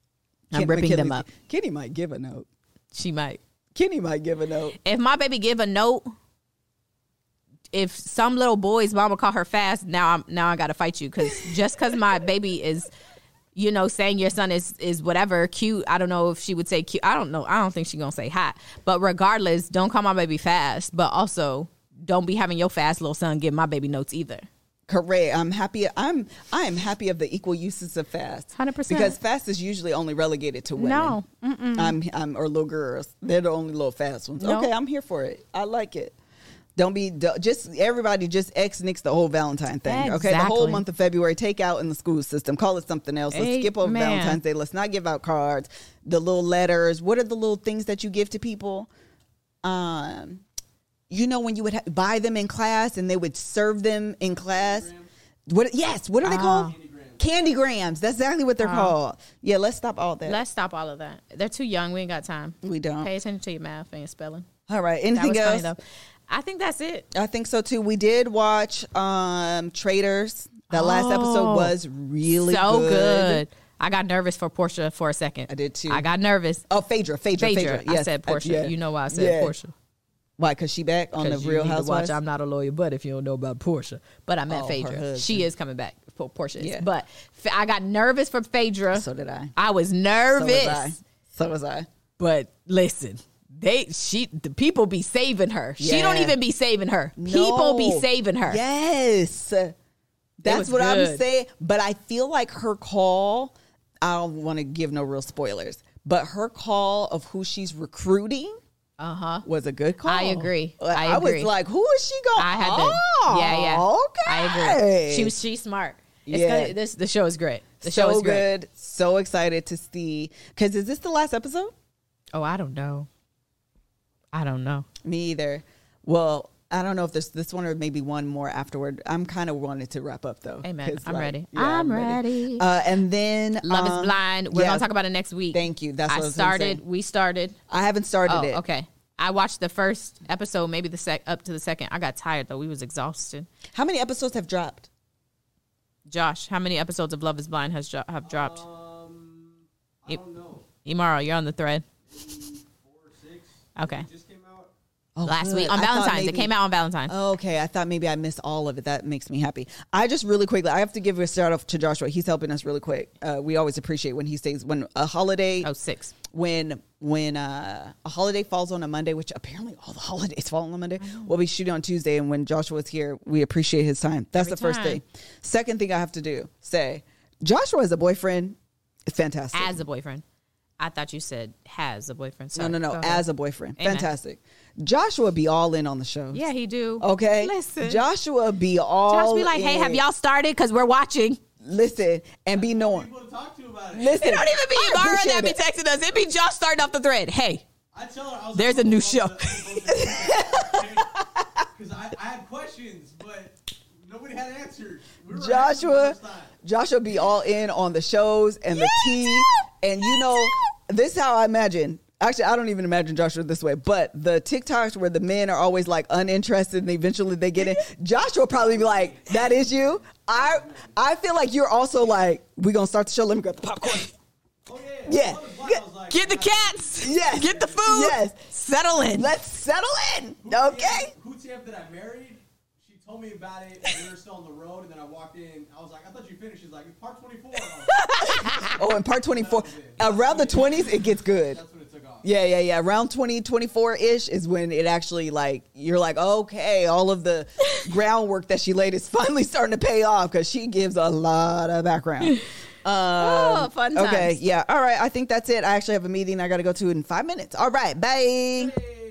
[SPEAKER 1] I'm
[SPEAKER 2] Ken-
[SPEAKER 1] ripping them up.
[SPEAKER 2] Kenny might give a note.
[SPEAKER 1] She might.
[SPEAKER 2] Kenny might give a note.
[SPEAKER 1] If my baby give a note, if some little boy's mama call her fast, now I'm now I gotta fight you because just because my baby is, you know, saying your son is is whatever cute. I don't know if she would say cute. I don't know. I don't think she gonna say hot. But regardless, don't call my baby fast. But also, don't be having your fast little son give my baby notes either.
[SPEAKER 2] Correct. I'm happy. I'm I am happy of the equal uses of fast.
[SPEAKER 1] 100%.
[SPEAKER 2] Because fast is usually only relegated to women.
[SPEAKER 1] No.
[SPEAKER 2] I'm I'm or little girls. They're the only little fast ones.
[SPEAKER 1] No.
[SPEAKER 2] Okay, I'm here for it. I like it. Don't be just everybody just ex nix the whole Valentine thing. Okay, the whole month of February take out in the school system. Call it something else. Let's skip over
[SPEAKER 1] Amen.
[SPEAKER 2] Valentine's Day. Let's not give out cards. The little letters. What are the little things that you give to people? Um, you know when you would ha- buy them in class and they would serve them in class. What? Yes. What are they called? Candy grams. That's exactly what they're called. Yeah. Let's stop all that.
[SPEAKER 1] Let's stop all of that. They're too young. We ain't got time.
[SPEAKER 2] we don't.
[SPEAKER 1] Pay attention to your math and your spelling.
[SPEAKER 2] All right.
[SPEAKER 1] That
[SPEAKER 2] Anything
[SPEAKER 1] was
[SPEAKER 2] else?
[SPEAKER 1] funny though. I think that's it.
[SPEAKER 2] I think so too. We did watch um Traitors. That last episode
[SPEAKER 1] Oh.
[SPEAKER 2] was really
[SPEAKER 1] so
[SPEAKER 2] good.
[SPEAKER 1] good. I got nervous for Porsha for a second.
[SPEAKER 2] I did too.
[SPEAKER 1] I got nervous.
[SPEAKER 2] Oh, Phaedra, Phaedra,
[SPEAKER 1] Phaedra.
[SPEAKER 2] Phaedra.
[SPEAKER 1] I
[SPEAKER 2] Yes.
[SPEAKER 1] said Porsha.
[SPEAKER 2] yeah.
[SPEAKER 1] You know why I said
[SPEAKER 2] Yeah.
[SPEAKER 1] Porsha.
[SPEAKER 2] Why? Because she back on the Real Housewives.
[SPEAKER 1] Watch, I'm not a lawyer, but if you don't know about Porsha, but I met
[SPEAKER 2] Oh,
[SPEAKER 1] Phaedra. She is coming back. for Porsha.
[SPEAKER 2] Yeah.
[SPEAKER 1] But I got nervous for Phaedra.
[SPEAKER 2] So did I.
[SPEAKER 1] I was
[SPEAKER 2] So
[SPEAKER 1] nervous.
[SPEAKER 2] was I. So was I.
[SPEAKER 1] But listen, they she the people be saving her. She don't even be saving her. People be saving her.
[SPEAKER 2] Yes. That's what I'm saying. But I feel like her call, I don't want to give no real spoilers, but her call of who she's recruiting
[SPEAKER 1] Uh huh.
[SPEAKER 2] was a good call.
[SPEAKER 1] I agree. I
[SPEAKER 2] was
[SPEAKER 1] agree.
[SPEAKER 2] like, who is she going?
[SPEAKER 1] I had
[SPEAKER 2] oh,
[SPEAKER 1] to. Yeah, yeah.
[SPEAKER 2] Okay.
[SPEAKER 1] I agree. She was she's smart. It's
[SPEAKER 2] Yeah.
[SPEAKER 1] gonna, this the show is great. The
[SPEAKER 2] so
[SPEAKER 1] show is great.
[SPEAKER 2] good. So excited to see. Because is this the last episode?
[SPEAKER 1] Oh, I don't know. I don't know.
[SPEAKER 2] Me either. Well, I don't know if there's this one or maybe one more afterward. I'm kind of wanted to wrap up though.
[SPEAKER 1] Amen. I'm ready.
[SPEAKER 2] yeah,
[SPEAKER 1] I'm ready.
[SPEAKER 2] Uh, and then
[SPEAKER 1] Love
[SPEAKER 2] um,
[SPEAKER 1] is blind. We're
[SPEAKER 2] yeah,
[SPEAKER 1] gonna talk about it next week.
[SPEAKER 2] Thank you. That's
[SPEAKER 1] I
[SPEAKER 2] what I
[SPEAKER 1] started.
[SPEAKER 2] say.
[SPEAKER 1] We started.
[SPEAKER 2] I haven't started
[SPEAKER 1] Oh,
[SPEAKER 2] it.
[SPEAKER 1] okay. I watched the first episode, maybe the sec up to the second. I got tired though. We was exhausted.
[SPEAKER 2] How many episodes have dropped?
[SPEAKER 1] Josh, how many episodes of Love Is Blind has dro- have dropped?
[SPEAKER 3] Um, I
[SPEAKER 1] Yep.
[SPEAKER 3] don't know.
[SPEAKER 1] Imara, you're on the thread.
[SPEAKER 3] Four six.
[SPEAKER 1] Okay.
[SPEAKER 3] It just came out.
[SPEAKER 2] Oh,
[SPEAKER 1] Last
[SPEAKER 2] good.
[SPEAKER 1] week on
[SPEAKER 2] I
[SPEAKER 1] Valentine's. It came out on Valentine's.
[SPEAKER 2] Okay, I thought maybe I missed all of it. That makes me happy. I just really quickly, I have to give a shout out to Joshua. He's helping us really quick. Uh, we always appreciate when he stays when a holiday.
[SPEAKER 1] Oh, six.
[SPEAKER 2] when when uh, a holiday falls on a Monday, which apparently all the holidays fall on a Monday, we'll be shooting on Tuesday. And when Joshua Joshua's here, we appreciate his time. That's
[SPEAKER 1] Every
[SPEAKER 2] the first
[SPEAKER 1] time.
[SPEAKER 2] thing. Second thing I have to do, say, Joshua as a boyfriend, is fantastic.
[SPEAKER 1] As a boyfriend. I thought you said has a boyfriend.
[SPEAKER 2] no,
[SPEAKER 1] Sorry.
[SPEAKER 2] no, no,
[SPEAKER 1] ahead.
[SPEAKER 2] as a boyfriend,
[SPEAKER 1] Amen.
[SPEAKER 2] fantastic. Joshua be all in on the show.
[SPEAKER 1] Yeah, he do.
[SPEAKER 2] Okay.
[SPEAKER 1] Listen.
[SPEAKER 2] Joshua be all.
[SPEAKER 1] Josh be like, hey, have y'all started? Because we're watching.
[SPEAKER 2] listen and be knowing?
[SPEAKER 3] People to talk to about it.
[SPEAKER 2] Listen,
[SPEAKER 1] It don't even be
[SPEAKER 2] I
[SPEAKER 1] that be texting us. It be Josh starting off the thread. Hey,
[SPEAKER 3] I tell her I was
[SPEAKER 1] There's
[SPEAKER 3] like,
[SPEAKER 1] a new
[SPEAKER 3] "Oh,
[SPEAKER 1] show."
[SPEAKER 3] Because I, I had questions, but nobody had answers. We were
[SPEAKER 2] Joshua,
[SPEAKER 3] for the first time.
[SPEAKER 2] Joshua be all in on the shows and the tea, and you know this is how I imagine. Actually, I don't even imagine Joshua this way, but the TikToks where the men are always like uninterested and eventually they get in. Joshua will probably be like, "That is you." I I feel like you're also like, "We gonna start the show. Let me grab the popcorn."
[SPEAKER 3] Oh,
[SPEAKER 2] Yeah.
[SPEAKER 3] yeah. I like- I was like,
[SPEAKER 1] get the uh, cats.
[SPEAKER 2] Yes.
[SPEAKER 1] Get the food.
[SPEAKER 2] Yes.
[SPEAKER 1] Settle in.
[SPEAKER 2] Let's settle in,
[SPEAKER 3] who
[SPEAKER 2] okay?
[SPEAKER 3] TF Who TF that I married? She told me about it. And we were still on the road, and then I walked in. I was like, I thought you finished. She's like, it's part 24. I like,
[SPEAKER 2] Oh, in part 24, around the 20s, it gets good.
[SPEAKER 3] That's when it took off.
[SPEAKER 2] Yeah, yeah, yeah. Around 20, 24 ish is when it actually like you're like, okay, all of the groundwork that she laid is finally starting to pay off because she gives a lot of background. Um,
[SPEAKER 1] Oh, fun
[SPEAKER 2] Okay, yeah. All right. I think that's it. I actually have a meeting I got to go to in five minutes. All right. Bye.
[SPEAKER 3] Hey.